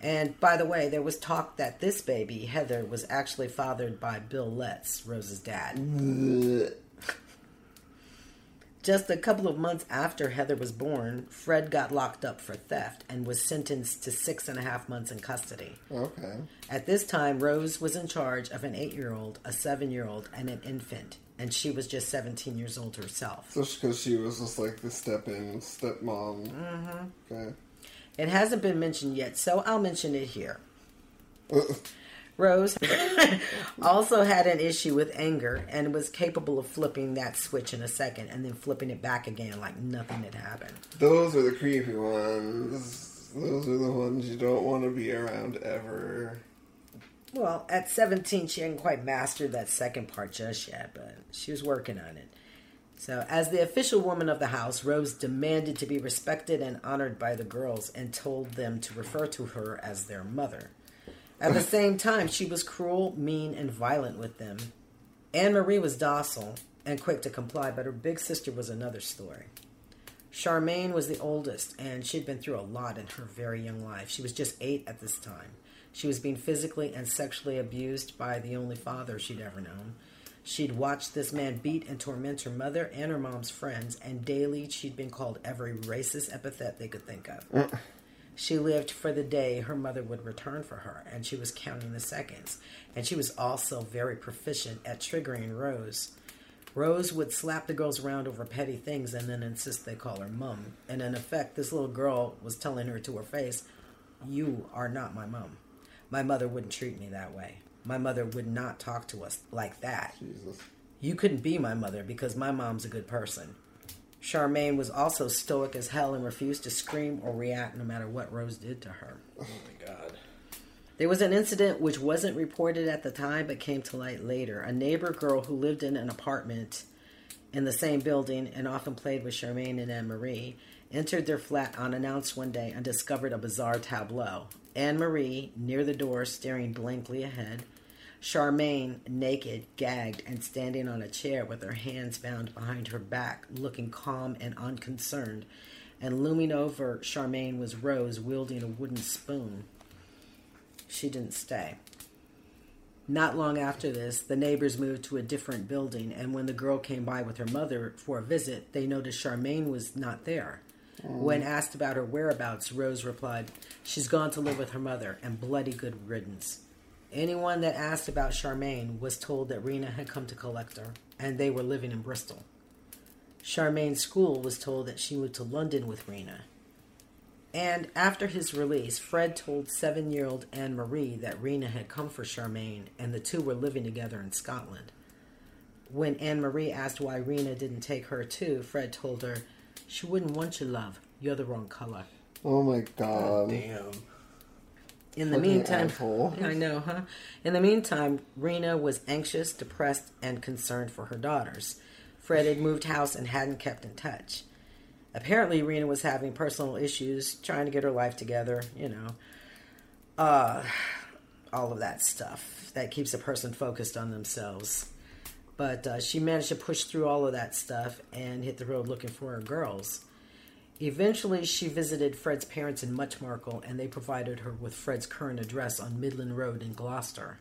And by the way, there was talk that this baby, Heather, was actually fathered by Bill Letts, Rose's dad. Just a couple of months after Heather was born, Fred got locked up for theft and was sentenced to six and a half months in custody. Okay. At this time, Rose was in charge of an eight year old, a seven year old, and an infant, and she was just 17 years old herself. Just because she was just like the step in, stepmom. Mm-hmm. Okay. It hasn't been mentioned yet, so I'll mention it here. Rose also had an issue with anger and was capable of flipping that switch in a second and then flipping it back again like nothing had happened. Those are the creepy ones. Those are the ones you don't want to be around ever. Well, at 17, she hadn't quite mastered that second part just yet, but she was working on it. So, as the official woman of the house, Rose demanded to be respected and honored by the girls and told them to refer to her as their mother. At the same time, she was cruel, mean, and violent with them. Anne Marie was docile and quick to comply, but her big sister was another story. Charmaine was the oldest, and she'd been through a lot in her very young life. She was just eight at this time. She was being physically and sexually abused by the only father she'd ever known. She'd watched this man beat and torment her mother and her mom's friends, and daily she'd been called every racist epithet they could think of. Mm. She lived for the day her mother would return for her, and she was counting the seconds. And she was also very proficient at triggering Rose. Rose would slap the girls around over petty things and then insist they call her mum. And in effect, this little girl was telling her to her face, You are not my mum. My mother wouldn't treat me that way. My mother would not talk to us like that. Jesus. You couldn't be my mother because my mom's a good person. Charmaine was also stoic as hell and refused to scream or react no matter what Rose did to her. Oh my god. There was an incident which wasn't reported at the time but came to light later. A neighbor girl who lived in an apartment in the same building and often played with Charmaine and Anne Marie entered their flat unannounced one day and discovered a bizarre tableau. Anne Marie near the door staring blankly ahead. Charmaine, naked, gagged, and standing on a chair with her hands bound behind her back, looking calm and unconcerned. And looming over Charmaine was Rose wielding a wooden spoon. She didn't stay. Not long after this, the neighbors moved to a different building, and when the girl came by with her mother for a visit, they noticed Charmaine was not there. Oh. When asked about her whereabouts, Rose replied, She's gone to live with her mother, and bloody good riddance. Anyone that asked about Charmaine was told that Rena had come to collect her, and they were living in Bristol. Charmaine's school was told that she moved to London with Rena. And after his release, Fred told seven year old Anne Marie that Rena had come for Charmaine and the two were living together in Scotland. When Anne Marie asked why Rena didn't take her too, Fred told her, She wouldn't want you, love. You're the wrong color. Oh my god. Damn. In the Fucking meantime, asshole. I know, huh? In the meantime, Rena was anxious, depressed, and concerned for her daughters. Fred had moved house and hadn't kept in touch. Apparently, Rena was having personal issues, trying to get her life together, you know. Uh, all of that stuff that keeps a person focused on themselves. But uh, she managed to push through all of that stuff and hit the road looking for her girls. Eventually, she visited Fred's parents in Much Marcle and they provided her with Fred's current address on Midland Road in Gloucester.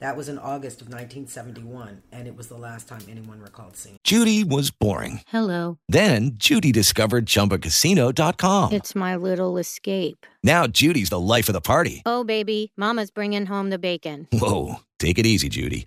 That was in August of 1971, and it was the last time anyone recalled seeing. Judy was boring. Hello. Then Judy discovered ChumbaCasino.com. It's my little escape. Now Judy's the life of the party. Oh, baby, Mama's bringing home the bacon. Whoa, take it easy, Judy.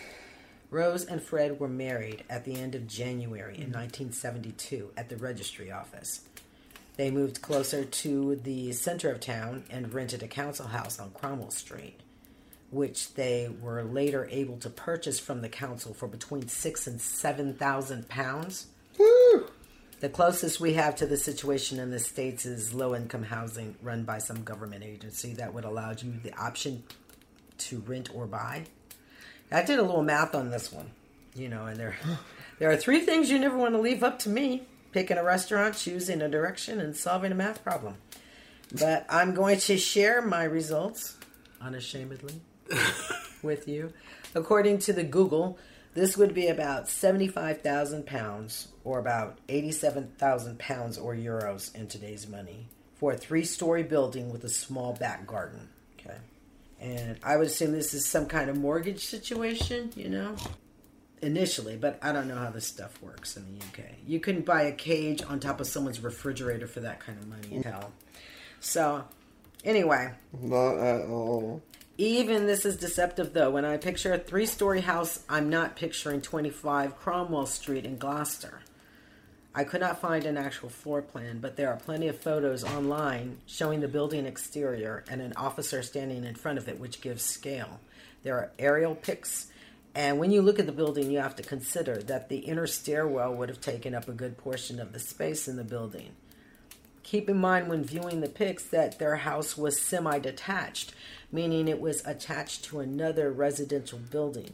Rose and Fred were married at the end of January in 1972 at the registry office. They moved closer to the center of town and rented a council house on Cromwell Street, which they were later able to purchase from the council for between six and seven thousand pounds. The closest we have to the situation in the states is low-income housing run by some government agency that would allow you the option to rent or buy. I did a little math on this one, you know, and there there are three things you never want to leave up to me: picking a restaurant, choosing a direction, and solving a math problem. But I'm going to share my results unashamedly with you. According to the Google, this would be about seventy-five thousand pounds, or about eighty-seven thousand pounds or euros in today's money, for a three-story building with a small back garden. Okay. And I would assume this is some kind of mortgage situation, you know, initially, but I don't know how this stuff works in the UK. You can buy a cage on top of someone's refrigerator for that kind of money in hell. So, anyway, Not at all. even this is deceptive though. When I picture a three story house, I'm not picturing 25 Cromwell Street in Gloucester. I could not find an actual floor plan, but there are plenty of photos online showing the building exterior and an officer standing in front of it, which gives scale. There are aerial pics, and when you look at the building, you have to consider that the inner stairwell would have taken up a good portion of the space in the building. Keep in mind when viewing the pics that their house was semi detached, meaning it was attached to another residential building.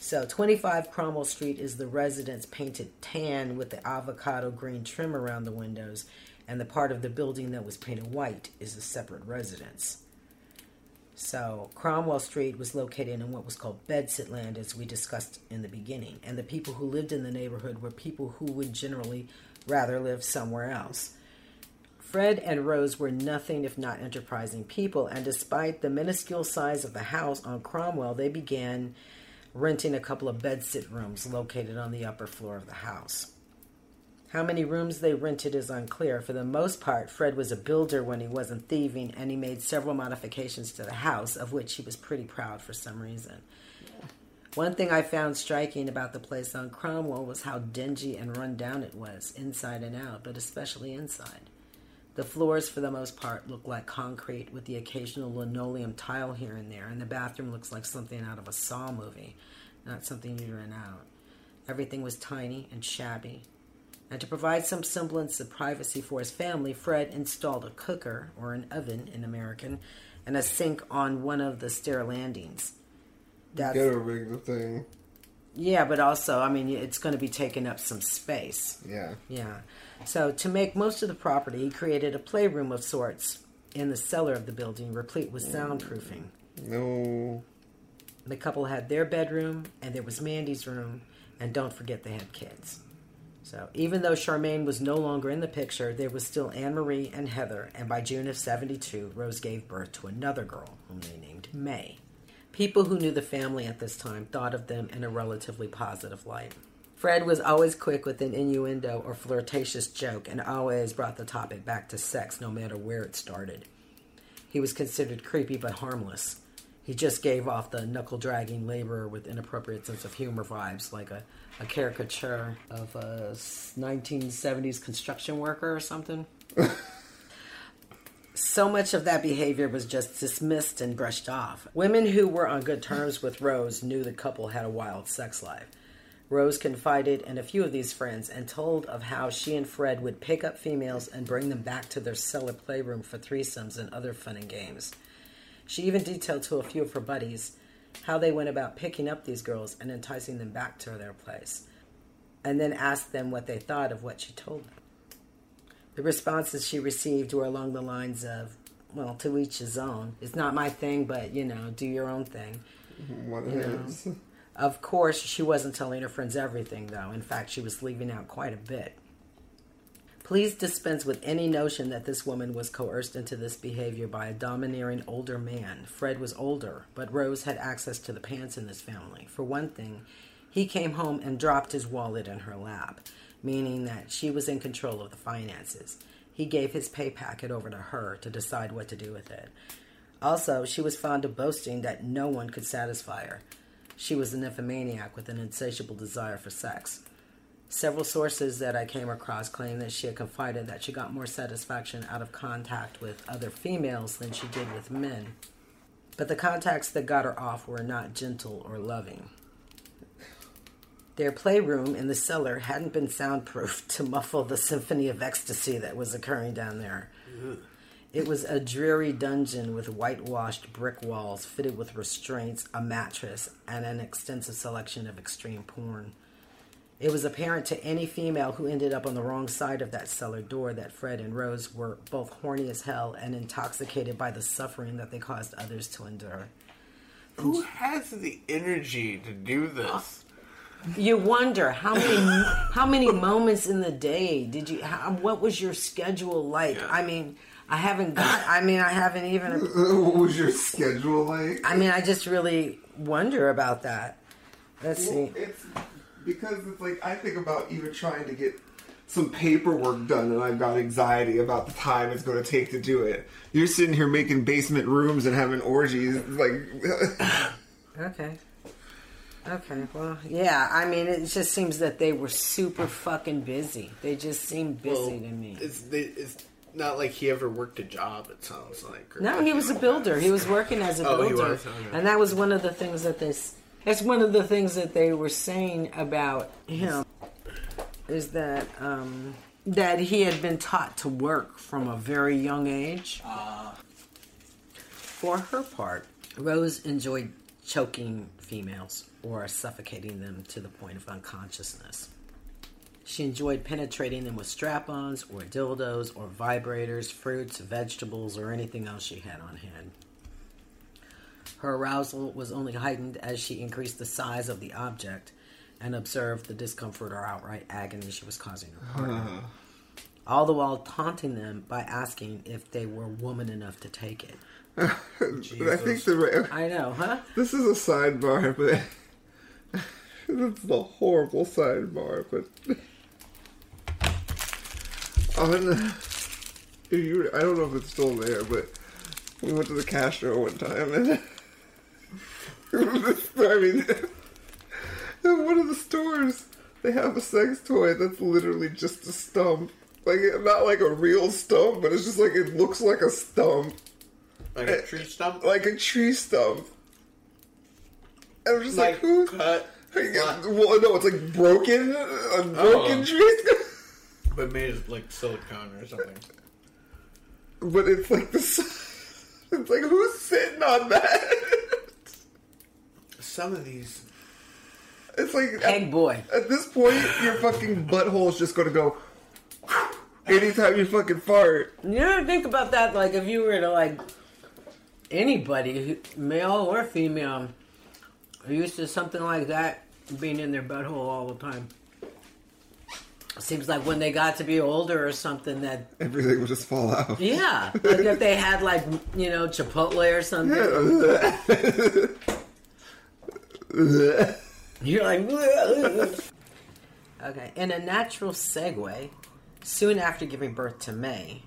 So 25 Cromwell Street is the residence painted tan with the avocado green trim around the windows, and the part of the building that was painted white is a separate residence. So Cromwell Street was located in what was called bedsit land, as we discussed in the beginning, and the people who lived in the neighborhood were people who would generally rather live somewhere else. Fred and Rose were nothing if not enterprising people, and despite the minuscule size of the house on Cromwell, they began renting a couple of bedsit rooms located on the upper floor of the house. How many rooms they rented is unclear. For the most part, Fred was a builder when he wasn't thieving, and he made several modifications to the house, of which he was pretty proud for some reason. One thing I found striking about the place on Cromwell was how dingy and run down it was, inside and out, but especially inside. The floors, for the most part, look like concrete with the occasional linoleum tile here and there, and the bathroom looks like something out of a Saw movie, not something you'd rent out. Everything was tiny and shabby. And to provide some semblance of privacy for his family, Fred installed a cooker, or an oven in American, and a sink on one of the stair landings. That's, Gotta rig the thing. Yeah, but also, I mean, it's going to be taking up some space. Yeah. Yeah. So, to make most of the property, he created a playroom of sorts in the cellar of the building, replete with soundproofing. No. The couple had their bedroom, and there was Mandy's room, and don't forget they had kids. So, even though Charmaine was no longer in the picture, there was still Anne Marie and Heather, and by June of 72, Rose gave birth to another girl, whom they named May. People who knew the family at this time thought of them in a relatively positive light. Fred was always quick with an innuendo or flirtatious joke and always brought the topic back to sex no matter where it started. He was considered creepy but harmless. He just gave off the knuckle dragging laborer with inappropriate sense of humor vibes, like a, a caricature of a 1970s construction worker or something. so much of that behavior was just dismissed and brushed off. Women who were on good terms with Rose knew the couple had a wild sex life. Rose confided in a few of these friends and told of how she and Fred would pick up females and bring them back to their cellar playroom for threesomes and other fun and games. She even detailed to a few of her buddies how they went about picking up these girls and enticing them back to their place, and then asked them what they thought of what she told them. The responses she received were along the lines of, well, to each his own. It's not my thing, but, you know, do your own thing. What You know. is? Of course, she wasn't telling her friends everything, though. In fact, she was leaving out quite a bit. Please dispense with any notion that this woman was coerced into this behavior by a domineering older man. Fred was older, but Rose had access to the pants in this family. For one thing, he came home and dropped his wallet in her lap, meaning that she was in control of the finances. He gave his pay packet over to her to decide what to do with it. Also, she was fond of boasting that no one could satisfy her. She was a nymphomaniac with an insatiable desire for sex. Several sources that I came across claim that she had confided that she got more satisfaction out of contact with other females than she did with men. But the contacts that got her off were not gentle or loving. Their playroom in the cellar hadn't been soundproofed to muffle the symphony of ecstasy that was occurring down there. It was a dreary dungeon with whitewashed brick walls fitted with restraints, a mattress, and an extensive selection of extreme porn. It was apparent to any female who ended up on the wrong side of that cellar door that Fred and Rose were both horny as hell and intoxicated by the suffering that they caused others to endure. Who has the energy to do this? You wonder how many how many moments in the day did you? How, what was your schedule like? I mean, I haven't got. I mean, I haven't even. what was your schedule like? I mean, I just really wonder about that. Let's Well, see. It's because it's like I think about even trying to get some paperwork done, and I've got anxiety about the time it's going to take to do it. You're sitting here making basement rooms and having orgies, like. Okay. Okay. Well, yeah. I mean, it just seems that they were super fucking busy. They just seemed busy Well, to me. It's, they, it's not like he ever worked a job, it sounds like. or- No, he was a builder. He was working as a Oh, he builder, was? And that was one of the things that this. That's one of the things that they were saying about him is that um, that he had been taught to work from a very young age. For her part, Rose enjoyed choking females or suffocating them to the point of unconsciousness. She enjoyed penetrating them with strap ons or dildos or vibrators, fruits, vegetables, or anything else she had on hand. Her arousal was only heightened as she increased the size of the object and observed the discomfort or outright agony she was causing her partner. Uh-huh. All the while taunting them by asking if they were woman enough to take it. I think the I know, huh? This is a sidebar, but it's a horrible sidebar. But on, you, I don't know if it's still there, but we went to the Castro one time, and I mean, in one of the stores, they have a sex toy that's literally just a stump. Like not like a real stump, but it's just like it looks like a stump. Like a eh, tree stump? Like a tree stump. And I'm just like, Like who's cut? Well, no, it's like broken, a broken Oh. tree stump. But made of like silicone or something. But it's like this. It's like who's sitting on that? Some of these. It's like Egg boy. At this point, your fucking butthole is just gonna go. Anytime you fucking fart. You ever think about that? Like, if you were to, like, anybody, male or female, are used to something like that being in their butthole all the time. Seems like when they got to be older or something that, Everything would just fall out. yeah, like if they had, like, you know, Chipotle or something. You're like, okay. In a natural segue, soon after giving birth to May,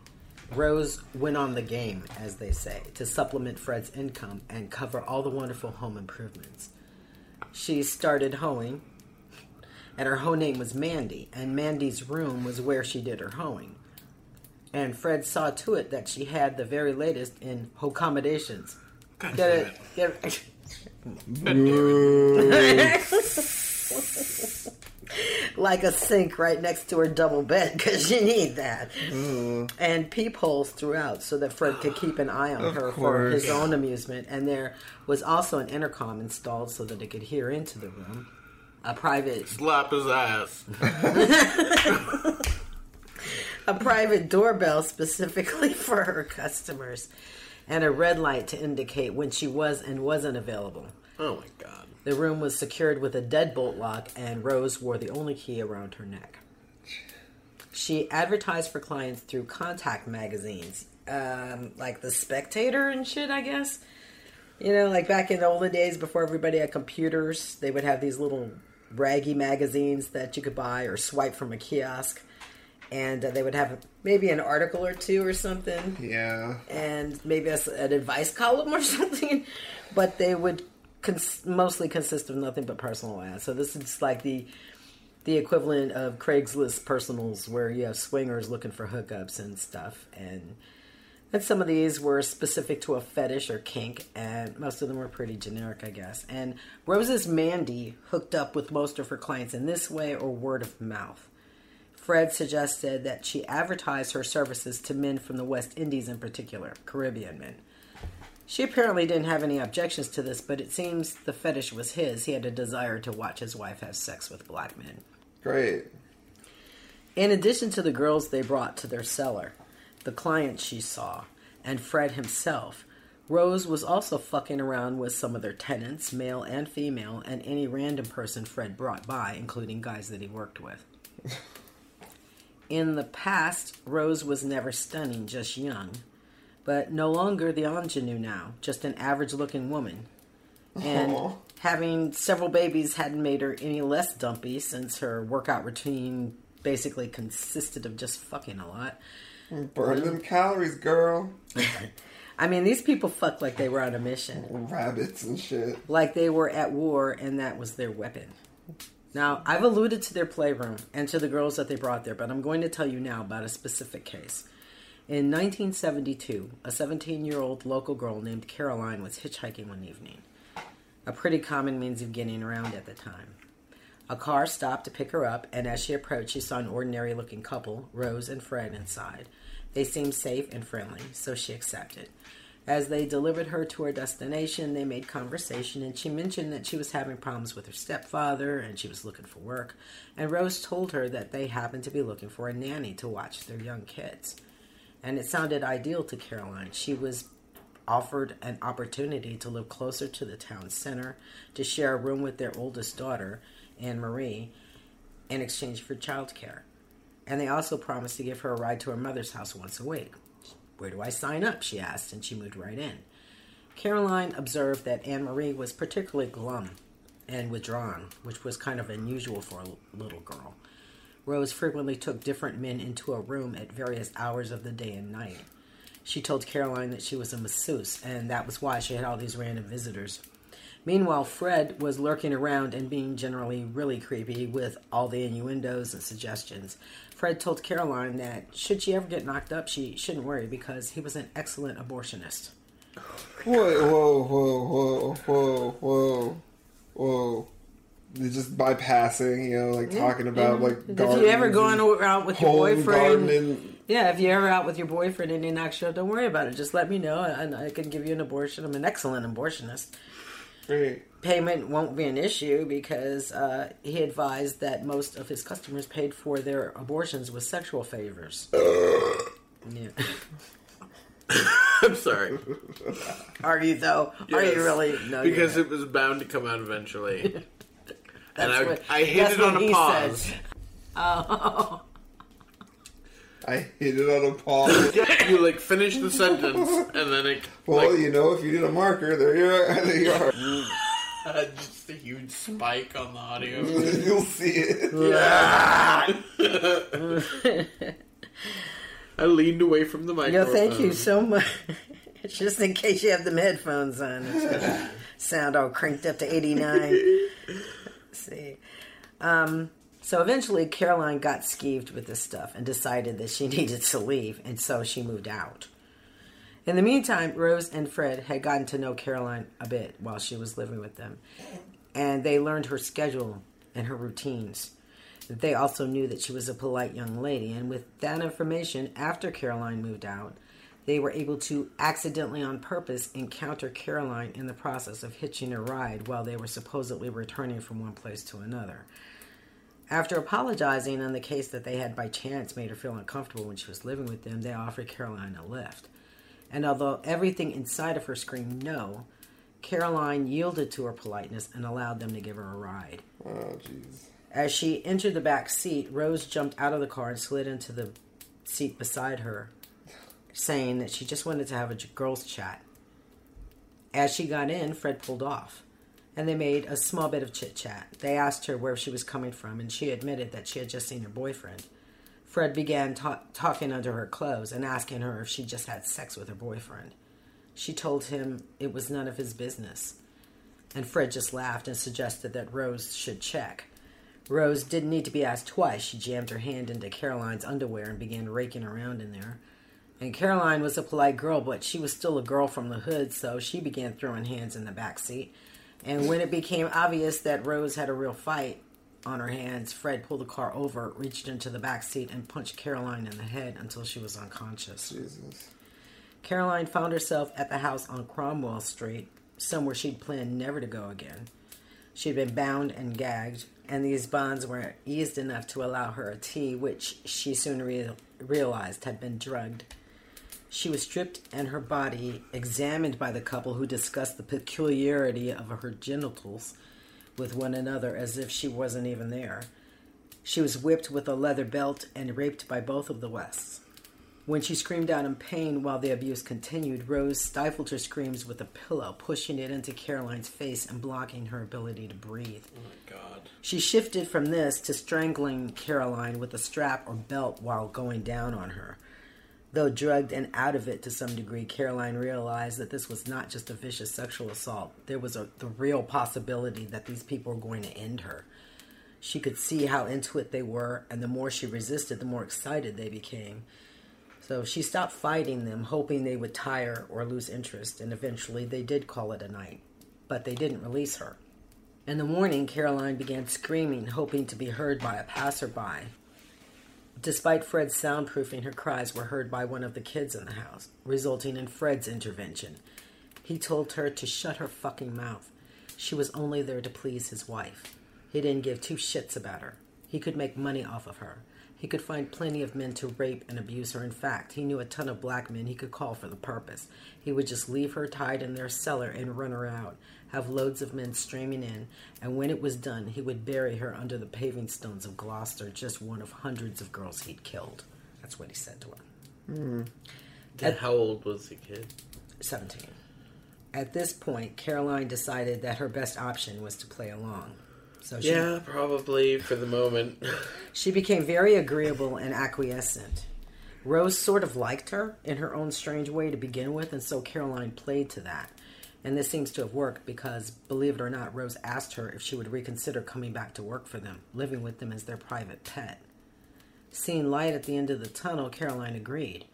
Rose went on the game, as they say, to supplement Fred's income and cover all the wonderful home improvements. She started hoeing, and her hoe name was Mandy, and Mandy's room was where she did her hoeing. And Fred saw to it that she had the very latest in hoe accommodations. God Get it? Get it? like a sink right next to her double bed because you need that. Mm. And peepholes throughout so that Fred could keep an eye on Of her for his own amusement. And there was also an intercom installed so that it could hear into the room. A private Slap his ass. a private doorbell specifically for her customers, and a red light to indicate when she was and wasn't available. Oh my god. The room was secured with a deadbolt lock, and Rose wore the only key around her neck. She advertised for clients through contact magazines, um, like The Spectator and shit, I guess. You know, like back in the olden days before everybody had computers, they would have these little raggy magazines that you could buy or swipe from a kiosk. And uh, they would have maybe an article or two or something Yeah. and maybe a an advice column or something, but they would cons- mostly consist of nothing but personal ads. So this is like the the equivalent of Craigslist personals, where you have swingers looking for hookups and stuff, and and some of these were specific to a fetish or kink, and most of them were pretty generic, I guess. And Rose's Mandy hooked up with most of her clients in this way or word of mouth. Fred suggested that she advertise her services to men from the West Indies in particular, Caribbean men. She apparently didn't have any objections to this, but it seems the fetish was his. He had a desire to watch his wife have sex with black men. Great. In addition to the girls they brought to their cellar, the clients she saw, and Fred himself, Rose was also fucking around with some of their tenants, male and female, and any random person Fred brought by, including guys that he worked with. In the past, Rose was never stunning, just young, but no longer the ingenue now, just an average looking woman. And Aw. having several babies hadn't made her any less dumpy since her workout routine basically consisted of just fucking a lot. Burn mm-hmm. them calories, girl. I mean, these people fucked like they were on a mission. Rabbits and shit. Like they were at war and that was their weapon. Now, I've alluded to their playroom and to the girls that they brought there, but I'm going to tell you now about a specific case. In 1972, a 17 year old local girl named Caroline was hitchhiking one evening, a pretty common means of getting around at the time. A car stopped to pick her up, and as she approached, she saw an ordinary looking couple, Rose and Fred, inside. They seemed safe and friendly, so she accepted. As they delivered her to her destination, they made conversation, and she mentioned that she was having problems with her stepfather and she was looking for work. And Rose told her that they happened to be looking for a nanny to watch their young kids. And it sounded ideal to Caroline. She was offered an opportunity to live closer to the town center, to share a room with their oldest daughter, Anne Marie, in exchange for childcare. And they also promised to give her a ride to her mother's house once a week. Where do I sign up? she asked, and she moved right in. Caroline observed that Anne Marie was particularly glum and withdrawn, which was kind of unusual for a little girl. Rose frequently took different men into a room at various hours of the day and night. She told Caroline that she was a masseuse, and that was why she had all these random visitors. Meanwhile, Fred was lurking around and being generally really creepy with all the innuendos and suggestions. Fred told Caroline that should she ever get knocked up, she shouldn't worry because he was an excellent abortionist. Whoa, whoa, whoa, whoa, whoa, whoa, whoa. They're just bypassing, you know, like Yeah, talking about yeah. like if you ever going out with your boyfriend, gardening. yeah, if you're ever out with your boyfriend and he knocks you up, don't worry about it. Just let me know, and I can give you an abortion. I'm an excellent abortionist. Great. Payment won't be an issue because uh, he advised that most of his customers paid for their abortions with sexual favors. yeah. I'm sorry. Are you though? Are you really? No, because it was bound to come out eventually. and I, what- I hit it on a pause. said. Oh. I hit it on a pause. you like finish the sentence and then it well, like, you know, if you need a marker, there you are. There you are. uh, just a huge spike on the audio. You'll see it. Yeah. I leaned away from the Yo, No, thank you so much. Just in case you have them headphones on, it's sound all cranked up to eighty nine. see, um, so eventually Caroline got skeeved with this stuff and decided that she needed to leave, and so she moved out. In the meantime, Rose and Fred had gotten to know Caroline a bit while she was living with them, and they learned her schedule and her routines. They also knew that she was a polite young lady, and with that information, after Caroline moved out, they were able to accidentally on purpose encounter Caroline in the process of hitching a ride while they were supposedly returning from one place to another. After apologizing on the case that they had by chance made her feel uncomfortable when she was living with them, they offered Caroline a lift. And although everything inside of her screamed no, Caroline yielded to her politeness and allowed them to give her a ride. Oh, jeez. As she entered the back seat, Rose jumped out of the car and slid into the seat beside her, saying that she just wanted to have a girls' chat. As she got in, Fred pulled off, and they made a small bit of chit chat. They asked her where she was coming from, and she admitted that she had just seen her boyfriend. Fred began ta- talking under her clothes and asking her if she just had sex with her boyfriend. She told him it was none of his business, and Fred just laughed and suggested that Rose should check. Rose didn't need to be asked twice. She jammed her hand into Caroline's underwear and began raking around in there. And Caroline was a polite girl, but she was still a girl from the hood, so she began throwing hands in the back seat. And when it became obvious that Rose had a real fight on her hands, Fred pulled the car over, reached into the back seat, and punched Caroline in the head until she was unconscious. Jesus. Caroline found herself at the house on Cromwell Street, somewhere she'd planned never to go again. She'd been bound and gagged, and these bonds were eased enough to allow her a tea, which she soon real realized had been drugged. She was stripped and her body examined by the couple who discussed the peculiarity of her genitals with one another as if she wasn't even there. She was whipped with a leather belt and raped by both of the Wests. When she screamed out in pain while the abuse continued, Rose stifled her screams with a pillow, pushing it into Caroline's face and blocking her ability to breathe. Oh my god. She shifted from this to strangling Caroline with a strap or belt while going down on her. Though drugged and out of it to some degree, Caroline realized that this was not just a vicious sexual assault. There was a, the real possibility that these people were going to end her. She could see how into it they were, and the more she resisted, the more excited they became. So she stopped fighting them, hoping they would tire or lose interest, and eventually they did call it a night. But they didn't release her. In the morning, Caroline began screaming, hoping to be heard by a passerby. Despite Fred's soundproofing, her cries were heard by one of the kids in the house, resulting in Fred's intervention. He told her to shut her fucking mouth. She was only there to please his wife. He didn't give two shits about her. He could make money off of her. He could find plenty of men to rape and abuse her. In fact, he knew a ton of black men he could call for the purpose. He would just leave her tied in their cellar and run her out, have loads of men streaming in, and when it was done, he would bury her under the paving stones of Gloucester, just one of hundreds of girls he'd killed. That's what he said to her. Hmm. And how old was the kid? 17. At this point, Caroline decided that her best option was to play along. So she, Yeah, probably for the moment. she became very agreeable and acquiescent. Rose sort of liked her in her own strange way to begin with, and so Caroline played to that. And this seems to have worked because, believe it or not, Rose asked her if she would reconsider coming back to work for them, living with them as their private pet. Seeing light at the end of the tunnel, Caroline agreed.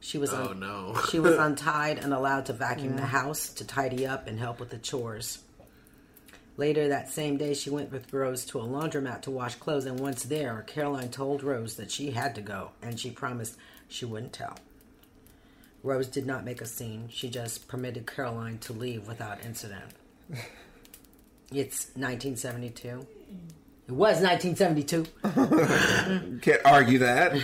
She was Oh, un- no. she was untied and allowed to vacuum the house, to tidy up, and help with the chores. Later that same day, she went with Rose to a laundromat to wash clothes, and once there, Caroline told Rose that she had to go, and she promised she wouldn't tell. Rose did not make a scene. She just permitted Caroline to leave without incident. It's 1972. It was 1972. Can't argue that.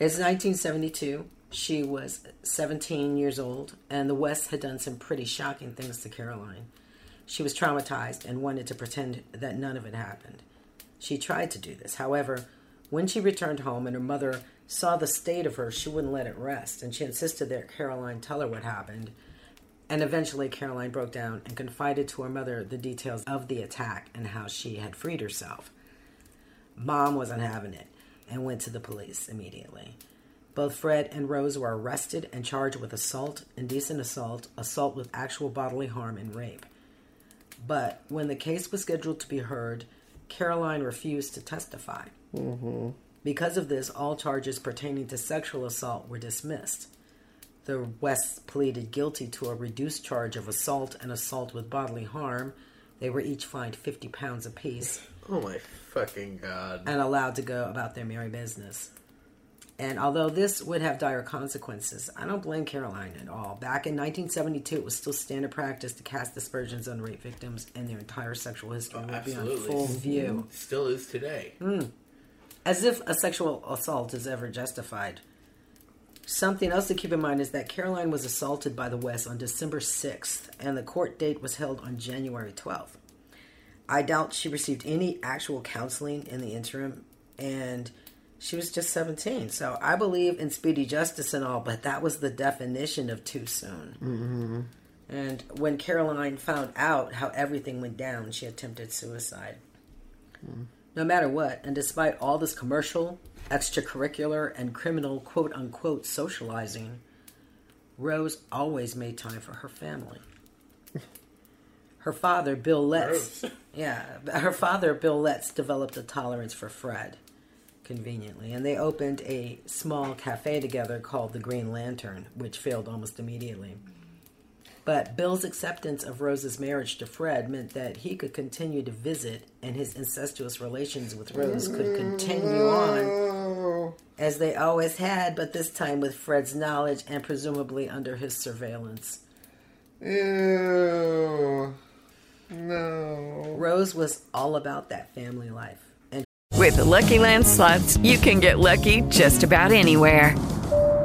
It's 1972. She was 17 years old, and the West had done some pretty shocking things to Caroline. She was traumatized and wanted to pretend that none of it happened. She tried to do this. However, when she returned home and her mother saw the state of her, she wouldn't let it rest, and she insisted that Caroline tell her what happened. And eventually, Caroline broke down and confided to her mother the details of the attack and how she had freed herself. Mom wasn't having it and went to the police immediately. Both Fred and Rose were arrested and charged with assault, indecent assault, assault with actual bodily harm, and rape. But when the case was scheduled to be heard, Caroline refused to testify. Mm-hmm. Because of this, all charges pertaining to sexual assault were dismissed. The West pleaded guilty to a reduced charge of assault and assault with bodily harm. They were each fined 50 pounds apiece Oh my fucking god. and allowed to go about their merry business. And although this would have dire consequences, I don't blame Caroline at all. Back in 1972, it was still standard practice to cast aspersions on rape victims, and their entire sexual history would be on full view. Still is today. Mm. As if a sexual assault is ever justified. Something else to keep in mind is that Caroline was assaulted by the West on December 6th, and the court date was held on January 12th. I doubt she received any actual counseling in the interim, and she was just 17. So I believe in speedy justice and all, but that was the definition of too soon. Mm-hmm. And when Caroline found out how everything went down, she attempted suicide. No matter what, and despite all this commercial, extracurricular, and criminal quote unquote socializing, Rose always made time for her family. Her father, Bill Letts, yeah, her father, Bill Letts, developed a tolerance for Fred, conveniently, and they opened a small cafe together called the Green Lantern, which failed almost immediately. But Bill's acceptance of Rose's marriage to Fred meant that he could continue to visit, and his incestuous relations with Rose could continue on as they always had, but this time with Fred's knowledge and presumably under his surveillance. Ew. No. Rose was all about that family life. And With the Lucky Land slots, you can get lucky just about anywhere.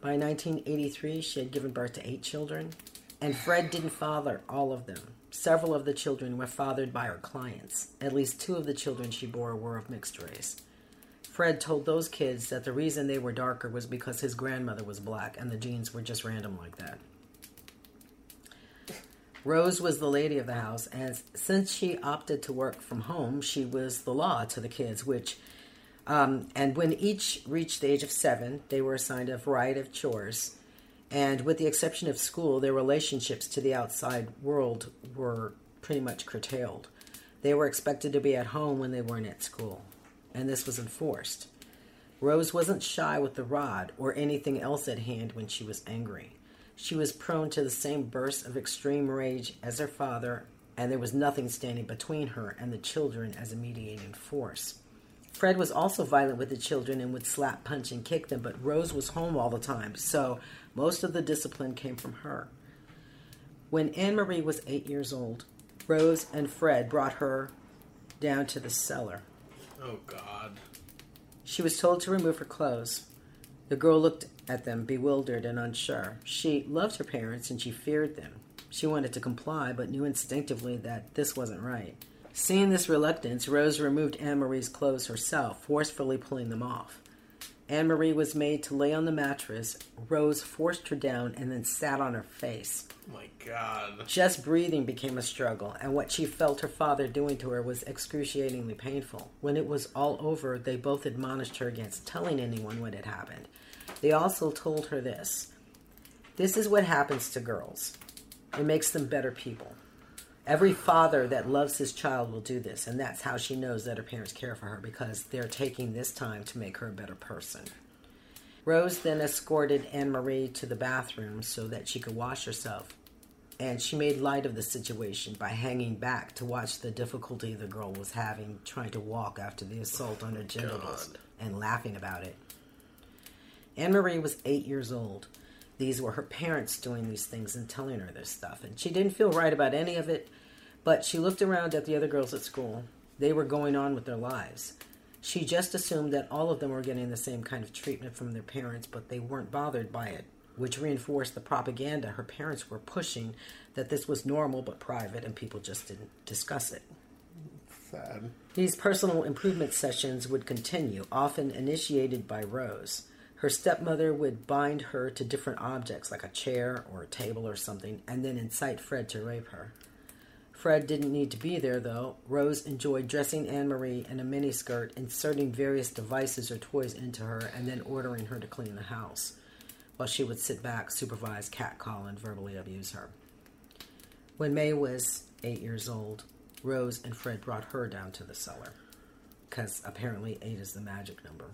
By 1983, she had given birth to eight children, and Fred didn't father all of them. Several of the children were fathered by her clients. At least two of the children she bore were of mixed race. Fred told those kids that the reason they were darker was because his grandmother was black and the genes were just random like that. Rose was the lady of the house, and since she opted to work from home, she was the law to the kids, which um, and when each reached the age of seven, they were assigned a variety of chores. And with the exception of school, their relationships to the outside world were pretty much curtailed. They were expected to be at home when they weren't at school, and this was enforced. Rose wasn't shy with the rod or anything else at hand when she was angry. She was prone to the same bursts of extreme rage as her father, and there was nothing standing between her and the children as a mediating force. Fred was also violent with the children and would slap, punch, and kick them, but Rose was home all the time, so most of the discipline came from her. When Anne Marie was eight years old, Rose and Fred brought her down to the cellar. Oh, God. She was told to remove her clothes. The girl looked at them, bewildered and unsure. She loved her parents and she feared them. She wanted to comply, but knew instinctively that this wasn't right. Seeing this reluctance, Rose removed Anne Marie's clothes herself, forcefully pulling them off. Anne Marie was made to lay on the mattress. Rose forced her down and then sat on her face. Oh my God. Just breathing became a struggle, and what she felt her father doing to her was excruciatingly painful. When it was all over, they both admonished her against telling anyone what had happened. They also told her this This is what happens to girls, it makes them better people. Every father that loves his child will do this, and that's how she knows that her parents care for her because they're taking this time to make her a better person. Rose then escorted Anne Marie to the bathroom so that she could wash herself, and she made light of the situation by hanging back to watch the difficulty the girl was having trying to walk after the assault on her genitals and laughing about it. Anne Marie was eight years old. These were her parents doing these things and telling her this stuff, and she didn't feel right about any of it, but she looked around at the other girls at school. They were going on with their lives. She just assumed that all of them were getting the same kind of treatment from their parents, but they weren't bothered by it, which reinforced the propaganda her parents were pushing that this was normal but private and people just didn't discuss it. Sad. These personal improvement sessions would continue, often initiated by Rose. Her stepmother would bind her to different objects, like a chair or a table or something, and then incite Fred to rape her. Fred didn't need to be there, though. Rose enjoyed dressing Anne Marie in a miniskirt, inserting various devices or toys into her, and then ordering her to clean the house, while she would sit back, supervise, catcall, and verbally abuse her. When May was eight years old, Rose and Fred brought her down to the cellar, because apparently eight is the magic number.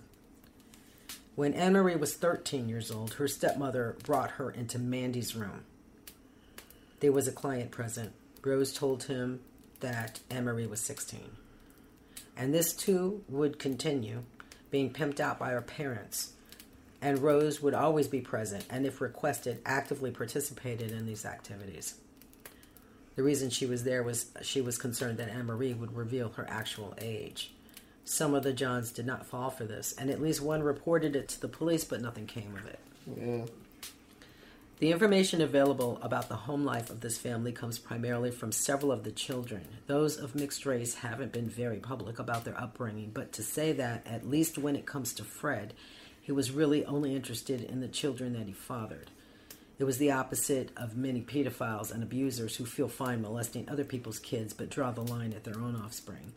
When Anne Marie was 13 years old, her stepmother brought her into Mandy's room. There was a client present. Rose told him that Anne Marie was 16. And this too would continue, being pimped out by her parents. And Rose would always be present, and if requested, actively participated in these activities. The reason she was there was she was concerned that Anne Marie would reveal her actual age. Some of the Johns did not fall for this, and at least one reported it to the police, but nothing came of it. Yeah. The information available about the home life of this family comes primarily from several of the children. Those of mixed race haven't been very public about their upbringing, but to say that, at least when it comes to Fred, he was really only interested in the children that he fathered. It was the opposite of many pedophiles and abusers who feel fine molesting other people's kids but draw the line at their own offspring.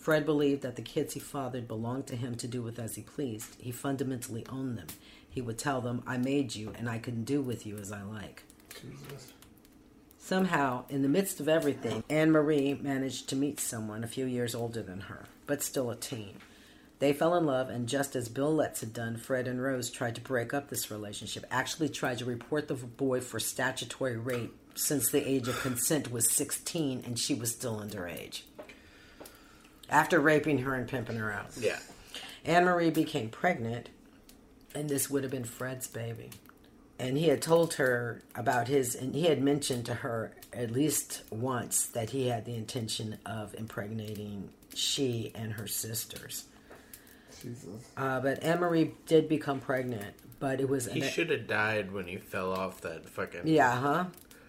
Fred believed that the kids he fathered belonged to him to do with as he pleased. He fundamentally owned them. He would tell them, I made you and I can do with you as I like. Jesus. Somehow, in the midst of everything, Anne Marie managed to meet someone a few years older than her, but still a teen. They fell in love, and just as Bill Letts had done, Fred and Rose tried to break up this relationship, actually tried to report the boy for statutory rape since the age of consent was 16 and she was still underage. After raping her and pimping her out. Yeah. Anne Marie became pregnant, and this would have been Fred's baby. And he had told her about his, and he had mentioned to her at least once that he had the intention of impregnating she and her sisters. Jesus. Uh, but Anne Marie did become pregnant, but it was He should have died when he fell off that fucking. Yeah, huh?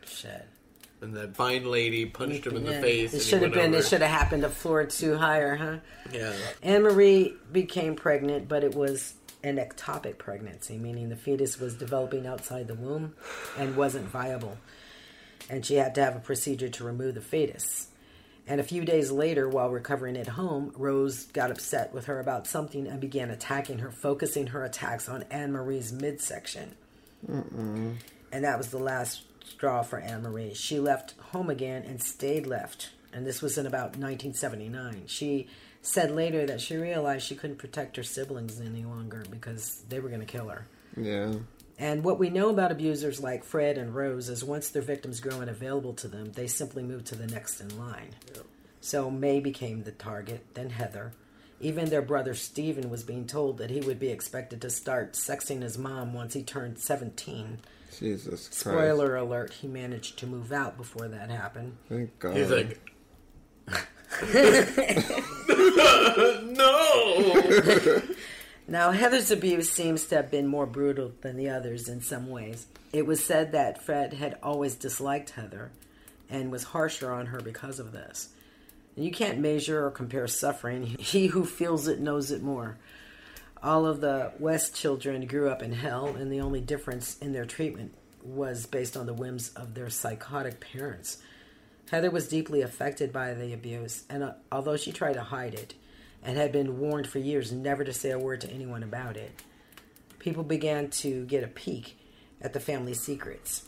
Shit. And that fine lady punched him in the Yeah. face. It should have went been. It should have happened a floor or two higher, huh? Yeah. Anne Marie became pregnant, but it was an ectopic pregnancy, meaning the fetus was developing outside the womb and wasn't viable. And she had to have a procedure to remove the fetus. And a few days later, while recovering at home, Rose got upset with her about something and began attacking her, focusing her attacks on Anne Marie's midsection. Mm-mm. And that was the last straw for Anne Marie. She left home again and stayed left. And this was in about 1979. She said later that she realized she couldn't protect her siblings any longer because they were going to kill her. Yeah. And what we know about abusers like Fred and Rose is once their victims grow unavailable to them, they simply move to the next in line. So May became the target, then Heather. Even their brother Stephen was being told that he would be expected to start sexing his mom once he turned 17. Jesus Christ. Spoiler alert, he managed to move out before that happened. Thank God. He's like, no. Now, Heather's abuse seems to have been more brutal than the others in some ways. It was said that Fred had always disliked Heather and was harsher on her because of this. You can't measure or compare suffering. He who feels it knows it more. All of the West children grew up in hell, and the only difference in their treatment was based on the whims of their psychotic parents. Heather was deeply affected by the abuse, and uh, although she tried to hide it and had been warned for years never to say a word to anyone about it, people began to get a peek at the family secrets.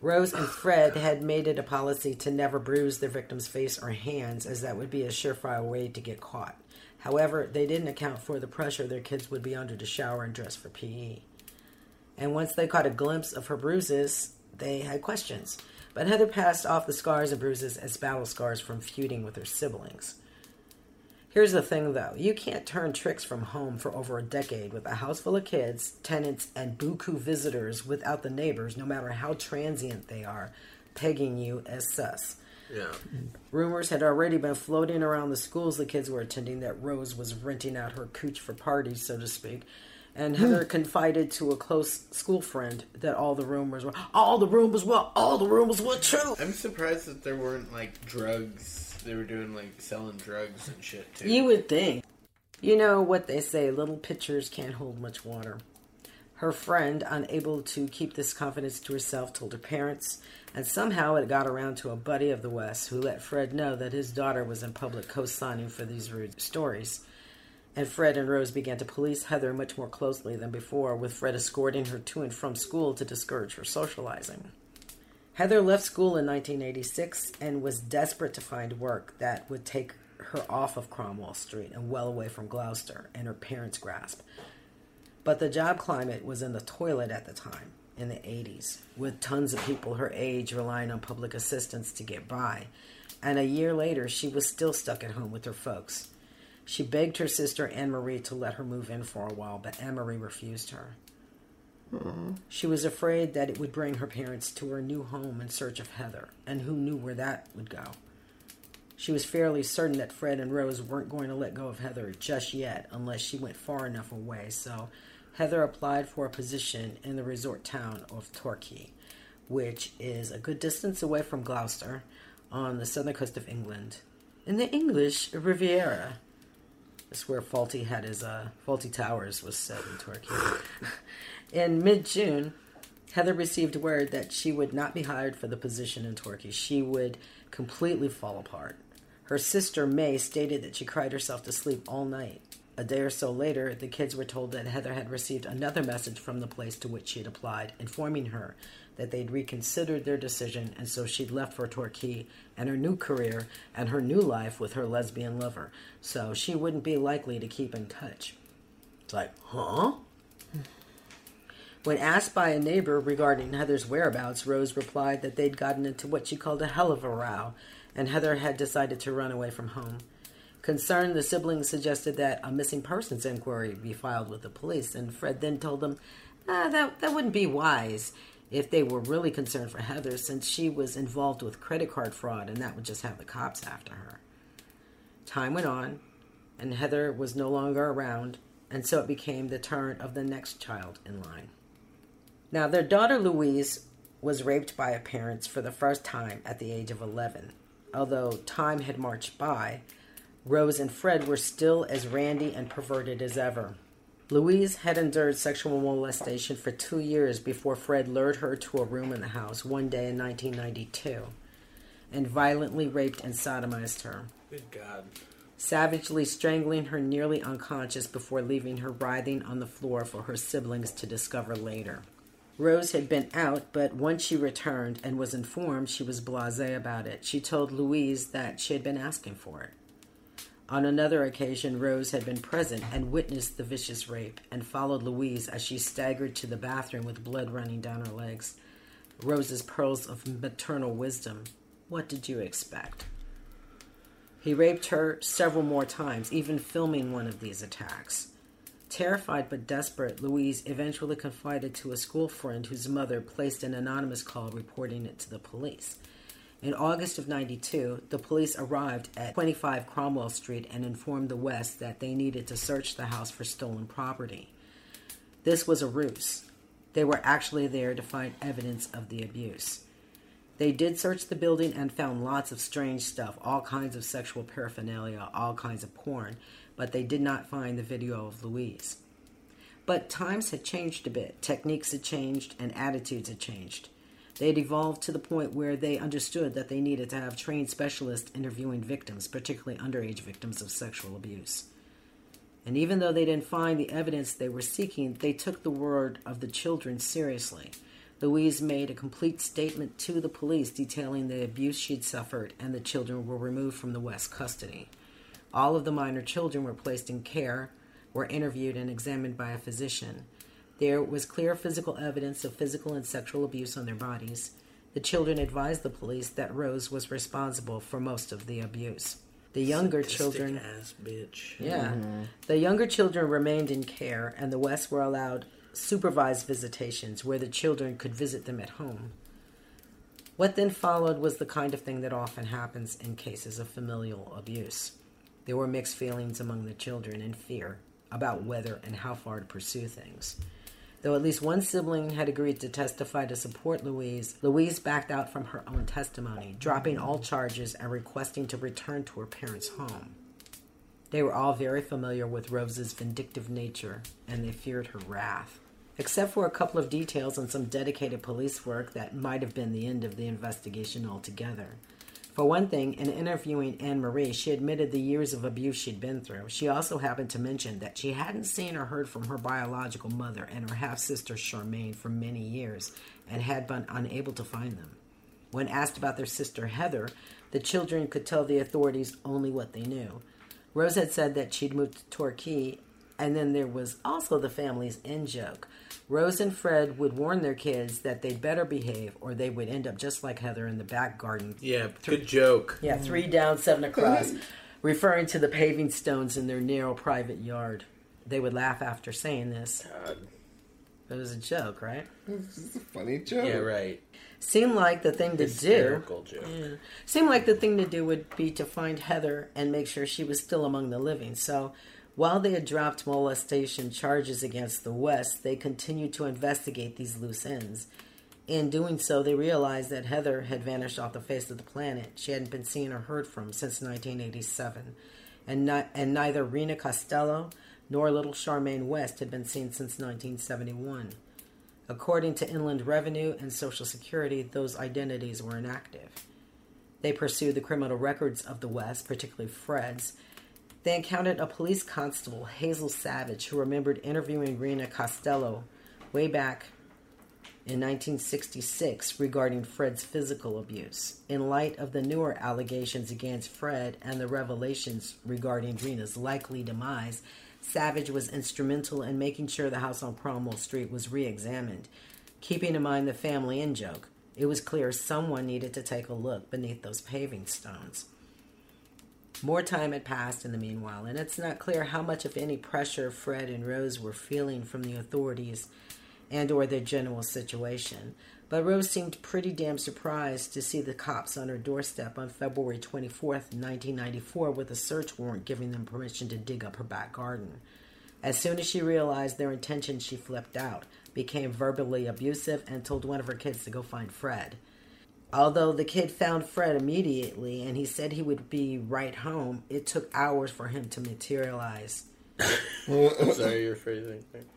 Rose and Fred had made it a policy to never bruise their victim's face or hands, as that would be a surefire way to get caught. However, they didn't account for the pressure their kids would be under to shower and dress for PE. And once they caught a glimpse of her bruises, they had questions. But Heather passed off the scars and bruises as battle scars from feuding with her siblings. Here's the thing though you can't turn tricks from home for over a decade with a house full of kids, tenants, and buku visitors without the neighbors, no matter how transient they are, pegging you as sus. Yeah. Rumors had already been floating around the schools the kids were attending that Rose was renting out her cooch for parties, so to speak. And hmm. Heather confided to a close school friend that all the rumors were all the rumors were all the rumors were true. I'm surprised that there weren't like drugs. They were doing like selling drugs and shit too. You would think. You know what they say, little pitchers can't hold much water. Her friend, unable to keep this confidence to herself, told her parents, and somehow it got around to a buddy of the West who let Fred know that his daughter was in public co signing for these rude stories. And Fred and Rose began to police Heather much more closely than before, with Fred escorting her to and from school to discourage her socializing. Heather left school in 1986 and was desperate to find work that would take her off of Cromwell Street and well away from Gloucester and her parents' grasp. But the job climate was in the toilet at the time, in the 80s, with tons of people her age relying on public assistance to get by. And a year later, she was still stuck at home with her folks. She begged her sister Anne Marie to let her move in for a while, but Anne Marie refused her. She was afraid that it would bring her parents to her new home in search of Heather, and who knew where that would go. She was fairly certain that Fred and Rose weren't going to let go of Heather just yet unless she went far enough away, so Heather applied for a position in the resort town of Torquay, which is a good distance away from Gloucester on the southern coast of England, in the English Riviera. That's where Fawlty had his uh, Fawlty Towers was set in Torquay. in mid June, Heather received word that she would not be hired for the position in Torquay. She would completely fall apart. Her sister May stated that she cried herself to sleep all night. A day or so later, the kids were told that Heather had received another message from the place to which she had applied, informing her that they'd reconsidered their decision and so she'd left for Torquay and her new career and her new life with her lesbian lover. So she wouldn't be likely to keep in touch. It's like, huh? When asked by a neighbor regarding Heather's whereabouts, Rose replied that they'd gotten into what she called a hell of a row, and Heather had decided to run away from home. Concerned, the siblings suggested that a missing persons inquiry be filed with the police, and Fred then told them ah, that, that wouldn't be wise if they were really concerned for Heather, since she was involved with credit card fraud, and that would just have the cops after her. Time went on, and Heather was no longer around, and so it became the turn of the next child in line. Now, their daughter Louise was raped by her parents for the first time at the age of 11. Although time had marched by, Rose and Fred were still as randy and perverted as ever. Louise had endured sexual molestation for two years before Fred lured her to a room in the house one day in 1992 and violently raped and sodomized her, Good God. savagely strangling her nearly unconscious before leaving her writhing on the floor for her siblings to discover later. Rose had been out, but once she returned and was informed, she was blase about it. She told Louise that she had been asking for it. On another occasion, Rose had been present and witnessed the vicious rape and followed Louise as she staggered to the bathroom with blood running down her legs. Rose's pearls of maternal wisdom. What did you expect? He raped her several more times, even filming one of these attacks. Terrified but desperate, Louise eventually confided to a school friend whose mother placed an anonymous call reporting it to the police. In August of 92, the police arrived at 25 Cromwell Street and informed the West that they needed to search the house for stolen property. This was a ruse. They were actually there to find evidence of the abuse. They did search the building and found lots of strange stuff, all kinds of sexual paraphernalia, all kinds of porn, but they did not find the video of Louise. But times had changed a bit, techniques had changed, and attitudes had changed. They had evolved to the point where they understood that they needed to have trained specialists interviewing victims, particularly underage victims of sexual abuse. And even though they didn't find the evidence they were seeking, they took the word of the children seriously. Louise made a complete statement to the police detailing the abuse she'd suffered, and the children were removed from the West custody. All of the minor children were placed in care, were interviewed, and examined by a physician. There was clear physical evidence of physical and sexual abuse on their bodies. The children advised the police that Rose was responsible for most of the abuse. The younger Sadistic children ass bitch. yeah. Mm-hmm. The younger children remained in care, and the West were allowed supervised visitations where the children could visit them at home. What then followed was the kind of thing that often happens in cases of familial abuse. There were mixed feelings among the children and fear about whether and how far to pursue things. Though at least one sibling had agreed to testify to support Louise, Louise backed out from her own testimony, dropping all charges and requesting to return to her parents' home. They were all very familiar with Rose's vindictive nature, and they feared her wrath. Except for a couple of details and some dedicated police work that might have been the end of the investigation altogether. For one thing, in interviewing Anne Marie, she admitted the years of abuse she'd been through. She also happened to mention that she hadn't seen or heard from her biological mother and her half sister Charmaine for many years and had been unable to find them. When asked about their sister Heather, the children could tell the authorities only what they knew. Rose had said that she'd moved to Torquay, and then there was also the family's in joke. Rose and Fred would warn their kids that they'd better behave or they would end up just like Heather in the back garden. Yeah, good joke. Yeah, three down, seven across, referring to the paving stones in their narrow private yard. They would laugh after saying this. It was a joke, right? It's a funny joke. Yeah, right. Seemed like the thing to Hysterical do. joke. Yeah. Seemed like the thing to do would be to find Heather and make sure she was still among the living. So, while they had dropped molestation charges against the West, they continued to investigate these loose ends. In doing so, they realized that Heather had vanished off the face of the planet. She hadn't been seen or heard from since 1987, and not, and neither Rena Costello nor little Charmaine West had been seen since 1971. According to Inland Revenue and Social Security, those identities were inactive. They pursued the criminal records of the West, particularly Fred's. They encountered a police constable, Hazel Savage, who remembered interviewing Rena Costello way back in 1966 regarding Fred's physical abuse. In light of the newer allegations against Fred and the revelations regarding Rena's likely demise, Savage was instrumental in making sure the house on Cromwell Street was re examined. Keeping in mind the family in joke, it was clear someone needed to take a look beneath those paving stones. More time had passed in the meanwhile, and it's not clear how much, if any, pressure Fred and Rose were feeling from the authorities and or their general situation. But Rose seemed pretty damn surprised to see the cops on her doorstep on February 24th, 1994, with a search warrant giving them permission to dig up her back garden. As soon as she realized their intention, she flipped out. became verbally abusive and told one of her kids to go find Fred. Although the kid found Fred immediately and he said he would be right home, it took hours for him to materialize. Sorry, your phrasing. It's.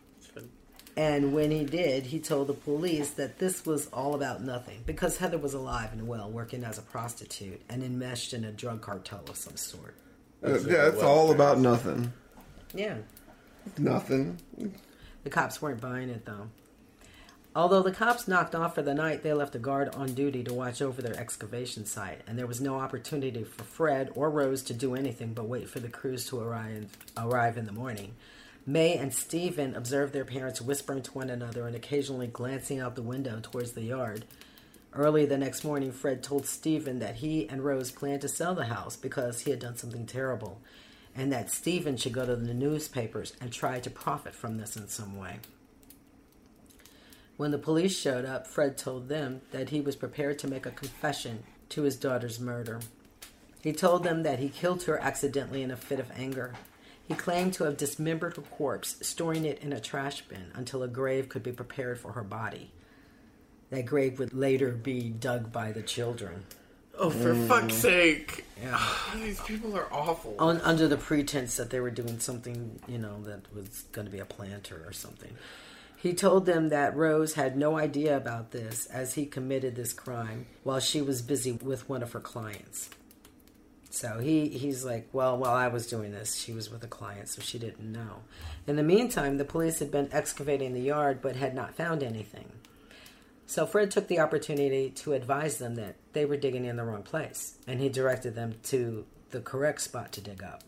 And when he did, he told the police that this was all about nothing because Heather was alive and well, working as a prostitute and enmeshed in a drug cartel of some sort. Uh, yeah, it's all about nothing. Yeah. Nothing. The cops weren't buying it though. Although the cops knocked off for the night, they left a guard on duty to watch over their excavation site, and there was no opportunity for Fred or Rose to do anything but wait for the crews to arrive, arrive in the morning. May and Stephen observed their parents whispering to one another and occasionally glancing out the window towards the yard. Early the next morning, Fred told Stephen that he and Rose planned to sell the house because he had done something terrible, and that Stephen should go to the newspapers and try to profit from this in some way. When the police showed up, Fred told them that he was prepared to make a confession to his daughter's murder. He told them that he killed her accidentally in a fit of anger. He claimed to have dismembered her corpse, storing it in a trash bin until a grave could be prepared for her body. That grave would later be dug by the children. Oh, for Mm. fuck's sake! Yeah. These people are awful. On, under the pretense that they were doing something, you know, that was going to be a planter or something. He told them that Rose had no idea about this as he committed this crime while she was busy with one of her clients. So he, he's like, well, while I was doing this, she was with a client, so she didn't know. In the meantime, the police had been excavating the yard but had not found anything. So Fred took the opportunity to advise them that they were digging in the wrong place, and he directed them to the correct spot to dig up.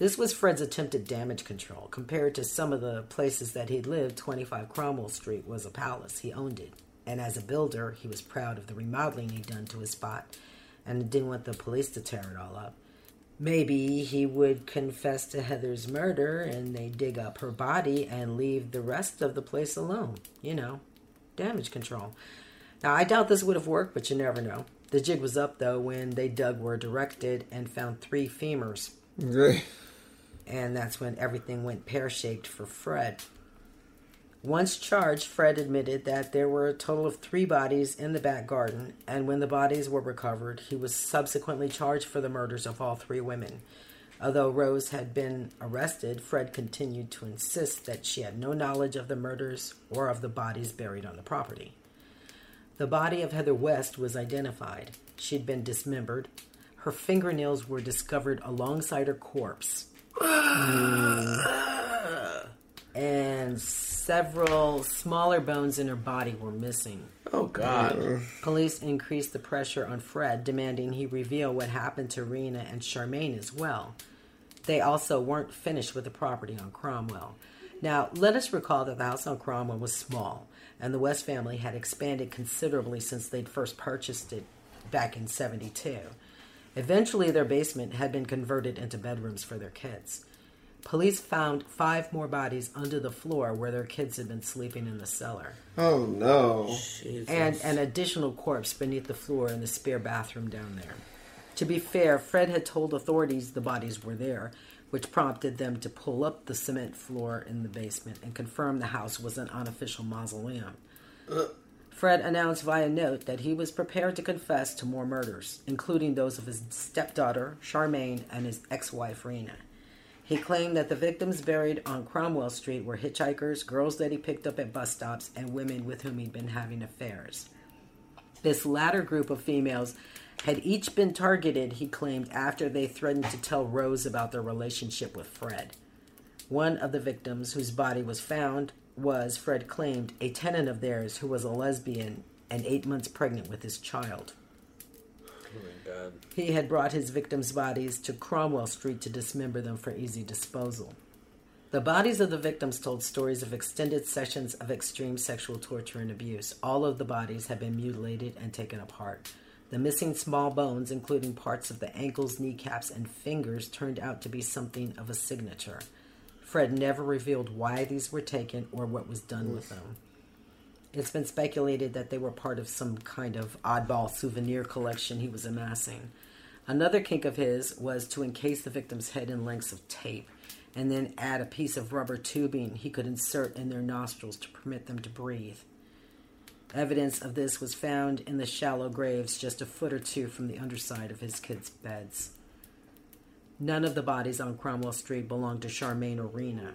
This was Fred's attempt at damage control. Compared to some of the places that he'd lived, 25 Cromwell Street was a palace. He owned it. And as a builder, he was proud of the remodeling he'd done to his spot and didn't want the police to tear it all up. Maybe he would confess to Heather's murder and they dig up her body and leave the rest of the place alone. You know, damage control. Now, I doubt this would have worked, but you never know. The jig was up, though, when they dug where directed and found three femurs. Great. And that's when everything went pear shaped for Fred. Once charged, Fred admitted that there were a total of three bodies in the back garden, and when the bodies were recovered, he was subsequently charged for the murders of all three women. Although Rose had been arrested, Fred continued to insist that she had no knowledge of the murders or of the bodies buried on the property. The body of Heather West was identified. She'd been dismembered. Her fingernails were discovered alongside her corpse. And several smaller bones in her body were missing. Oh, God. Police increased the pressure on Fred, demanding he reveal what happened to Rena and Charmaine as well. They also weren't finished with the property on Cromwell. Now, let us recall that the house on Cromwell was small, and the West family had expanded considerably since they'd first purchased it back in 72. Eventually, their basement had been converted into bedrooms for their kids. Police found five more bodies under the floor where their kids had been sleeping in the cellar. Oh no. And an additional corpse beneath the floor in the spare bathroom down there. To be fair, Fred had told authorities the bodies were there, which prompted them to pull up the cement floor in the basement and confirm the house was an unofficial mausoleum. Uh, Fred announced via note that he was prepared to confess to more murders, including those of his stepdaughter, Charmaine, and his ex wife, Rena. He claimed that the victims buried on Cromwell Street were hitchhikers, girls that he picked up at bus stops, and women with whom he'd been having affairs. This latter group of females had each been targeted, he claimed, after they threatened to tell Rose about their relationship with Fred. One of the victims, whose body was found, was, Fred claimed, a tenant of theirs who was a lesbian and eight months pregnant with his child. Oh. He had brought his victims' bodies to Cromwell Street to dismember them for easy disposal. The bodies of the victims told stories of extended sessions of extreme sexual torture and abuse. All of the bodies had been mutilated and taken apart. The missing small bones, including parts of the ankles, kneecaps, and fingers, turned out to be something of a signature. Fred never revealed why these were taken or what was done with them. It's been speculated that they were part of some kind of oddball souvenir collection he was amassing. Another kink of his was to encase the victim's head in lengths of tape and then add a piece of rubber tubing he could insert in their nostrils to permit them to breathe. Evidence of this was found in the shallow graves just a foot or two from the underside of his kids' beds. None of the bodies on Cromwell Street belonged to Charmaine or Rena.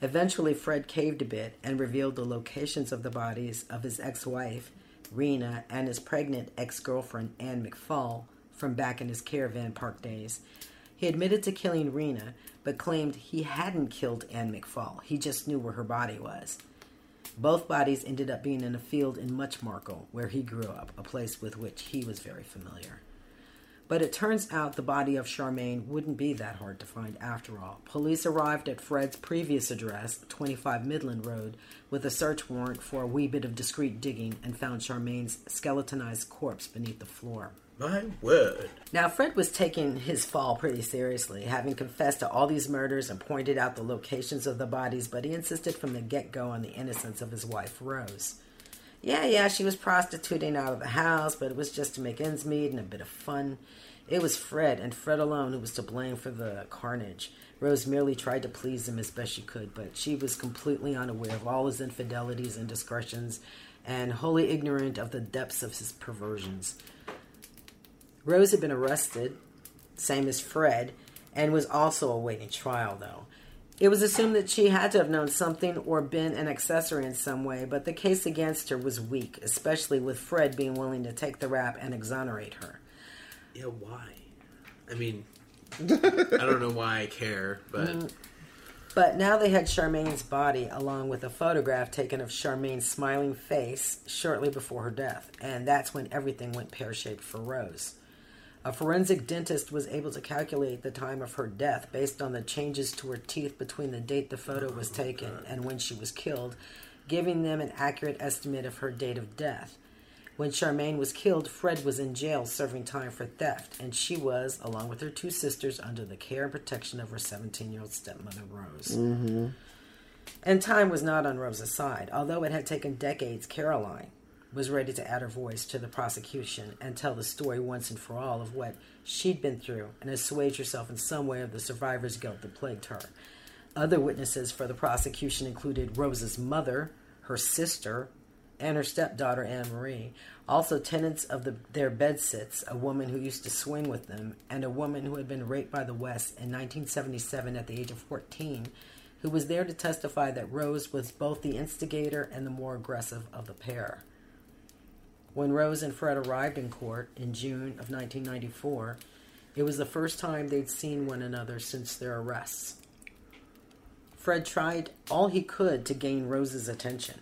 Eventually, Fred caved a bit and revealed the locations of the bodies of his ex wife, Rena, and his pregnant ex girlfriend, Anne McFall, from back in his caravan park days. He admitted to killing Rena, but claimed he hadn't killed Anne McFall. He just knew where her body was. Both bodies ended up being in a field in Much Marcle, where he grew up, a place with which he was very familiar. But it turns out the body of Charmaine wouldn't be that hard to find after all. Police arrived at Fred's previous address, 25 Midland Road, with a search warrant for a wee bit of discreet digging and found Charmaine's skeletonized corpse beneath the floor. My word. Now, Fred was taking his fall pretty seriously, having confessed to all these murders and pointed out the locations of the bodies, but he insisted from the get go on the innocence of his wife, Rose. Yeah, yeah, she was prostituting out of the house, but it was just to make ends meet and a bit of fun. It was Fred, and Fred alone, who was to blame for the carnage. Rose merely tried to please him as best she could, but she was completely unaware of all his infidelities and discretions, and wholly ignorant of the depths of his perversions. Rose had been arrested, same as Fred, and was also awaiting trial, though. It was assumed that she had to have known something or been an accessory in some way, but the case against her was weak, especially with Fred being willing to take the rap and exonerate her. Yeah, why? I mean, I don't know why I care, but Mm. But now they had Charmaine's body along with a photograph taken of Charmaine's smiling face shortly before her death, and that's when everything went pear shaped for Rose. A forensic dentist was able to calculate the time of her death based on the changes to her teeth between the date the photo was taken and when she was killed, giving them an accurate estimate of her date of death. When Charmaine was killed, Fred was in jail serving time for theft, and she was, along with her two sisters, under the care and protection of her 17 year old stepmother, Rose. Mm-hmm. And time was not on Rose's side. Although it had taken decades, Caroline was ready to add her voice to the prosecution and tell the story once and for all of what she'd been through and assuage herself in some way of the survivor's guilt that plagued her. Other witnesses for the prosecution included Rose's mother, her sister, and her stepdaughter Anne Marie. Also, tenants of the, their bedsits, a woman who used to swing with them, and a woman who had been raped by the West in 1977 at the age of 14, who was there to testify that Rose was both the instigator and the more aggressive of the pair. When Rose and Fred arrived in court in June of 1994, it was the first time they'd seen one another since their arrests. Fred tried all he could to gain Rose's attention,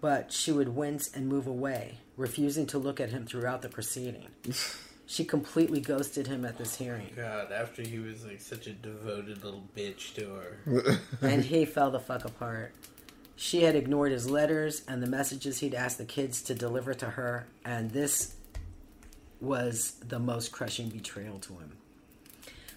but she would wince and move away, refusing to look at him throughout the proceeding. she completely ghosted him at this hearing. God, after he was like such a devoted little bitch to her. and he fell the fuck apart. She had ignored his letters and the messages he'd asked the kids to deliver to her, and this was the most crushing betrayal to him.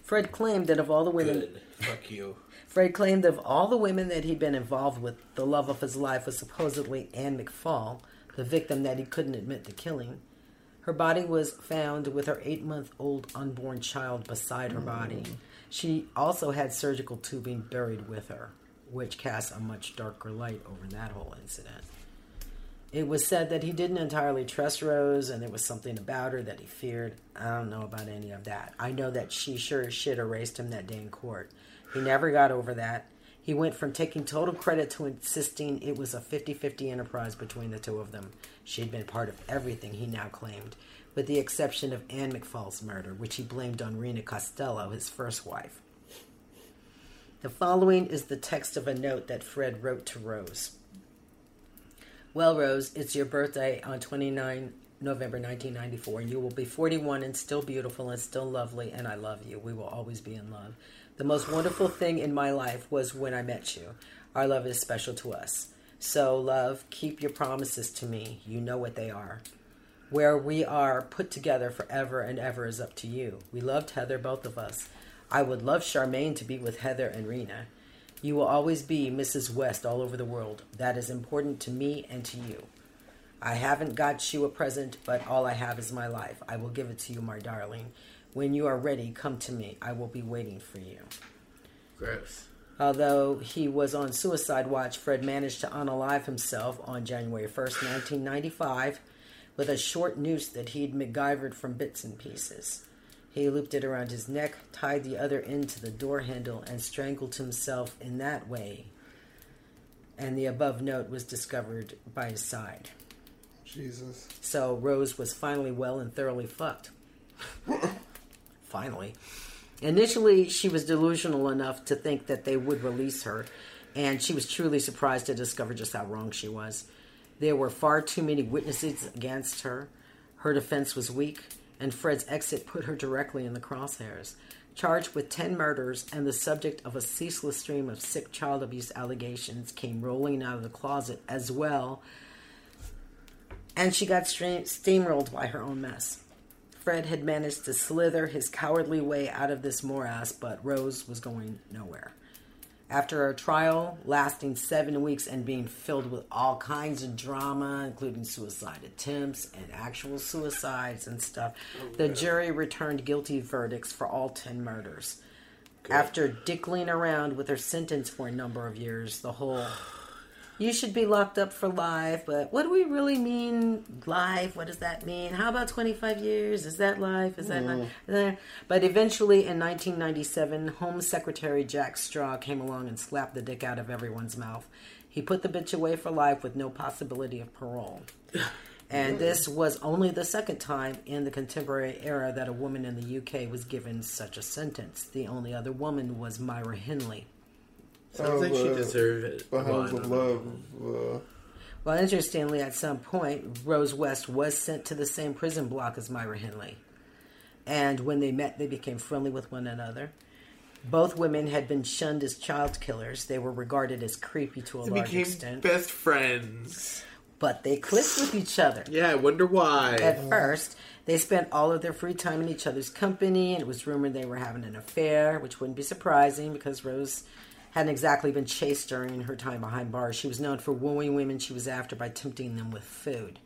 Fred claimed that of all the women, Good. Fuck you. Fred claimed of all the women that he'd been involved with, the love of his life was supposedly Anne McFall, the victim that he couldn't admit to killing. Her body was found with her eight month old unborn child beside her body. Mm. She also had surgical tubing buried with her, which casts a much darker light over that whole incident. It was said that he didn't entirely trust Rose and there was something about her that he feared. I don't know about any of that. I know that she sure as shit erased him that day in court. He never got over that. He went from taking total credit to insisting it was a 50 50 enterprise between the two of them. She'd been part of everything he now claimed, with the exception of Anne McFall's murder, which he blamed on Rena Costello, his first wife. The following is the text of a note that Fred wrote to Rose. Well, Rose, it's your birthday on 29 November 1994, and you will be 41 and still beautiful and still lovely, and I love you. We will always be in love. The most wonderful thing in my life was when I met you. Our love is special to us. So, love, keep your promises to me. You know what they are. Where we are put together forever and ever is up to you. We loved Heather, both of us. I would love Charmaine to be with Heather and Rena. You will always be Mrs. West all over the world. That is important to me and to you. I haven't got you a present, but all I have is my life. I will give it to you, my darling. When you are ready, come to me. I will be waiting for you. Gross. Although he was on suicide watch, Fred managed to unalive himself on January 1st, 1995, with a short noose that he'd MacGyvered from bits and pieces. He looped it around his neck, tied the other end to the door handle, and strangled himself in that way. And the above note was discovered by his side. Jesus. So Rose was finally well and thoroughly fucked. finally. Initially, she was delusional enough to think that they would release her, and she was truly surprised to discover just how wrong she was. There were far too many witnesses against her. Her defense was weak, and Fred's exit put her directly in the crosshairs. Charged with 10 murders and the subject of a ceaseless stream of sick child abuse allegations, came rolling out of the closet as well, and she got stre- steamrolled by her own mess. Fred had managed to slither his cowardly way out of this morass, but Rose was going nowhere. After a trial lasting seven weeks and being filled with all kinds of drama, including suicide attempts and actual suicides and stuff, the jury returned guilty verdicts for all 10 murders. After dickling around with her sentence for a number of years, the whole you should be locked up for life, but what do we really mean life? What does that mean? How about 25 years? Is that life? Is that Mm. life? Uh, But eventually in 1997, Home Secretary Jack Straw came along and slapped the dick out of everyone's mouth. He put the bitch away for life with no possibility of parole. And this was only the second time in the contemporary era that a woman in the UK was given such a sentence. The only other woman was Myra Hindley. Sounds like she uh, deserved it. The Well, Love. Uh, Well, interestingly, at some point, Rose West was sent to the same prison block as Myra Hindley. And when they met, they became friendly with one another. Both women had been shunned as child killers. They were regarded as creepy to a They large became extent. best friends. But they clicked with each other. Yeah, I wonder why. At first, they spent all of their free time in each other's company, and it was rumored they were having an affair, which wouldn't be surprising because Rose hadn't exactly been chaste during her time behind bars. She was known for wooing women she was after by tempting them with food.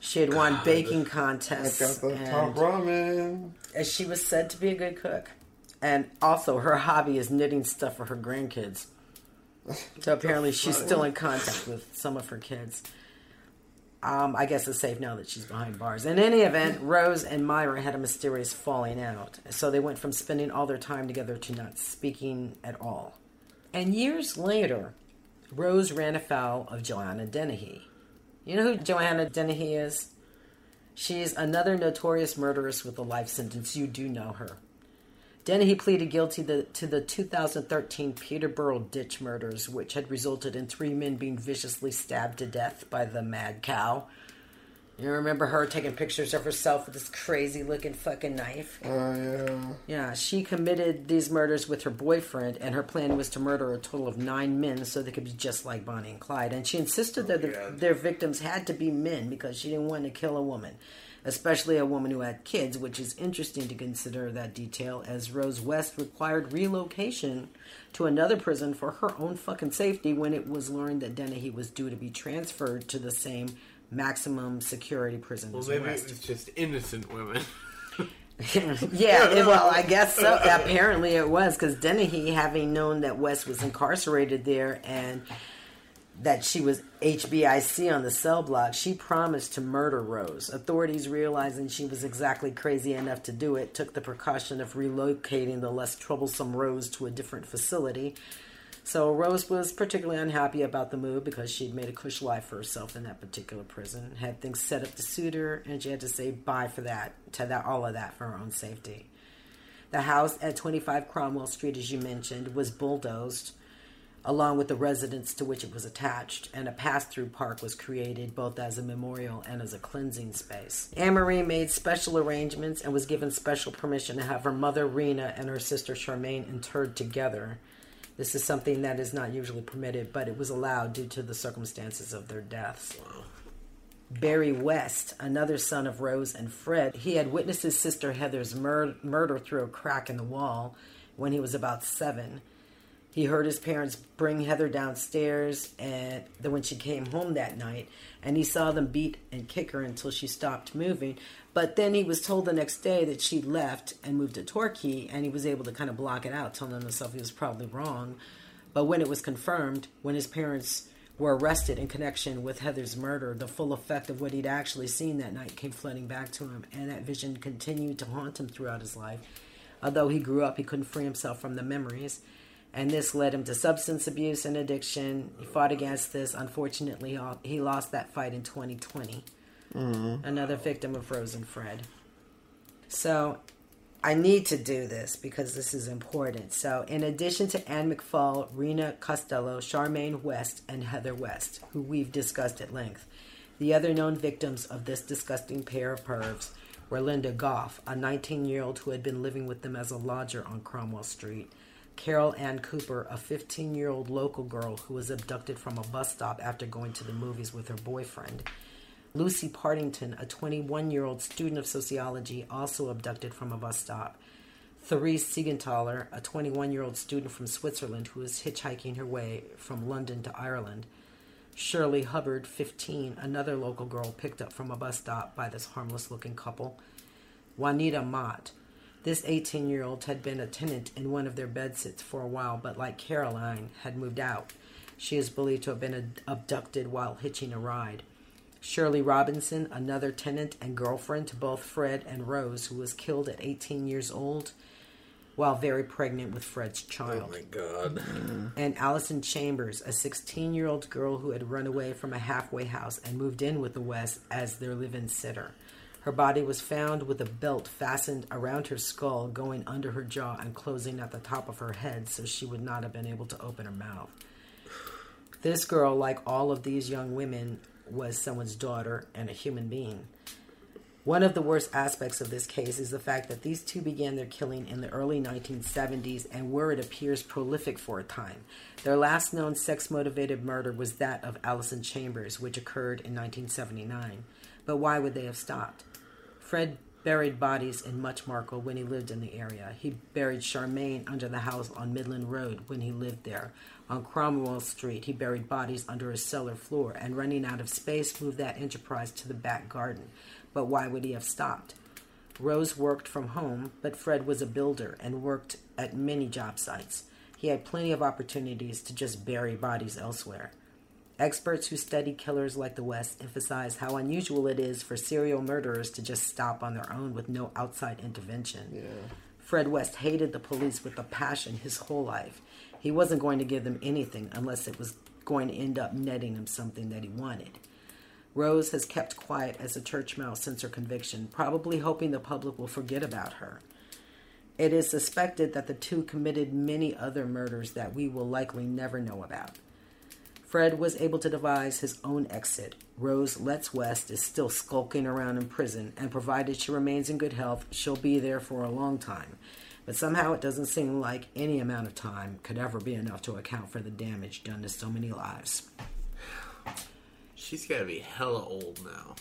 She had won baking I contests, got the top and ramen. and she was said to be a good cook. And also, her hobby is knitting stuff for her grandkids. So apparently, she's still in contact with some of her kids. Um, I guess it's safe now that she's behind bars. In any event, Rose and Myra had a mysterious falling out. So they went from spending all their time together to not speaking at all. And years later, Rose ran afoul of Joanna Dennehy. You know who Joanna Dennehy is? She's another notorious murderess with a life sentence. You do know her. Dennehy pleaded guilty to, to the 2013 Peterborough ditch murders, which had resulted in three men being viciously stabbed to death by the mad cow. You remember her taking pictures of herself with this crazy looking fucking knife? Oh, yeah. Yeah, she committed these murders with her boyfriend, and her plan was to murder a total of nine men so they could be just like Bonnie and Clyde. And she insisted oh, that the, their victims had to be men because she didn't want to kill a woman, especially a woman who had kids, which is interesting to consider that detail as Rose West required relocation to another prison for her own fucking safety when it was learned that Dennehy was due to be transferred to the same maximum security prison Well, maybe West. it was just innocent women. yeah, it- well, I guess so. Apparently, it was because Dennehy, having known that West was incarcerated there and that she was HBIC on the cell block, she promised to murder Rose. Authorities, realizing she was exactly crazy enough to do it, took the precaution of relocating the less troublesome Rose to a different facility. So Rose was particularly unhappy about the move because she'd made a cush life for herself in that particular prison, had things set up to suit her, and she had to say bye for that, to that all of that for her own safety. The house at 25 Cromwell Street, as you mentioned, was bulldozed, along with the residence to which it was attached, and a pass-through park was created both as a memorial and as a cleansing space. Anne-Marie made special arrangements and was given special permission to have her mother Rena and her sister Charmaine interred together. This is something that is not usually permitted, but it was allowed due to the circumstances of their deaths. Barry West, another son of Rose and Fred, he had witnessed his sister Heather's mur- murder through a crack in the wall when he was about seven. He He heard his parents bring Heather downstairs and when she came home that night and he saw them beat and kick her until she stopped moving. But then he was told the next day that she left and moved to Torquay and he was able to kind of block it out, telling himself he was probably wrong. But when it was confirmed, when his parents were arrested in connection with Heather's murder, the full effect of what he'd actually seen that night came flooding back to him, and that vision continued to haunt him throughout his life. Although he grew up, he couldn't free himself from the memories, and this led him to substance abuse and addiction. He fought against this. Unfortunately, he lost that fight in 2020. Mm. Another victim of Frozen Fred. So, I need to do this because this is important. So, in addition to Anne McFall, Rena Costello, Charmaine West, and Heather West, who we've discussed at length, the other known victims of this disgusting pair of pervs were Lynda Gough, a 19 year old who had been living with them as a lodger on Cromwell Street, Carol Ann Cooper, a 15 year old local girl who was abducted from a bus stop after going to the movies with her boyfriend, Lucy Partington, a 21 year old student of sociology, also abducted from a bus stop. Therese Siegenthaler, a 21 year old student from Switzerland who was hitchhiking her way from London to Ireland. Shirley Hubbard, 15, another local girl picked up from a bus stop by this harmless looking couple. Juanita Mott. This 18 year old had been a tenant in one of their bedsits for a while, but like Caroline, had moved out. She is believed to have been abducted while hitching a ride. Shirley Robinson, another tenant and girlfriend to both Fred and Rose, who was killed at 18 years old while very pregnant with Fred's child. Oh my god. Mm-hmm. And Alison Chambers, a 16 year old girl who had run away from a halfway house and moved in with the West as their live in sitter. Her body was found with a belt fastened around her skull, going under her jaw and closing at the top of her head so she would not have been able to open her mouth. This girl, like all of these young women, was someone's daughter and a human being. One of the worst aspects of this case is the fact that these two began their killing in the early 1970s and were, it appears, prolific for a time. Their last known sex motivated murder was that of Alison Chambers, which occurred in 1979. But why would they have stopped? Fred buried bodies in Much Marcle when he lived in the area. He buried Charmaine under the house on Midland Road when he lived there. On Cromwell Street, he buried bodies under a cellar floor and, running out of space, moved that enterprise to the back garden. But why would he have stopped? Rose worked from home, but Fred was a builder and worked at many job sites. He had plenty of opportunities to just bury bodies elsewhere. Experts who study killers like the West emphasize how unusual it is for serial murderers to just stop on their own with no outside intervention. Yeah. Fred West hated the police with a passion his whole life. He wasn't going to give them anything unless it was going to end up netting him something that he wanted. Rose has kept quiet as a church mouse since her conviction, probably hoping the public will forget about her. It is suspected that the two committed many other murders that we will likely never know about. Fred was able to devise his own exit. Rose Letts West is still skulking around in prison, and provided she remains in good health, she'll be there for a long time. But somehow it doesn't seem like any amount of time could ever be enough to account for the damage done to so many lives. She's gotta be hella old now.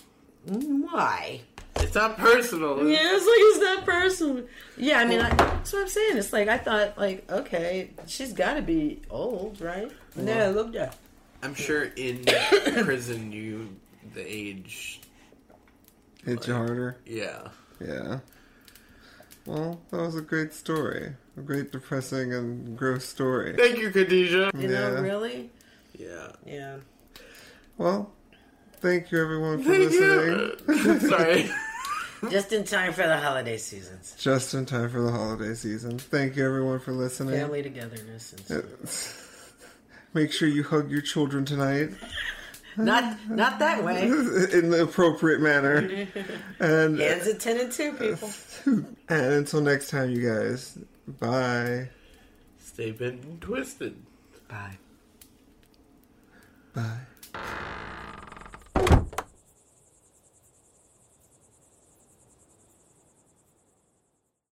Why? It's not personal. Yeah, it's like it's not personal. Yeah, I mean, I, that's what I'm saying. It's like I thought, like, okay, she's got to be old, right? Yeah, look at. I'm sure in prison you the age. Hit you harder. Yeah. Yeah. Well, that was a great story. A great, depressing, and gross story. Thank you, Khadijah. You know, really? Yeah. Yeah. Well, thank you everyone for Thank listening. you. Sorry. Just in time for the holiday seasons. Just in time for the holiday season. Thank you everyone for listening. Family togetherness. And Make sure you hug your children tonight. not not that way. in the appropriate manner. And Hands at ten and two, people. and until next time, you guys. Bye. Stay bent and twisted. Bye. Bye.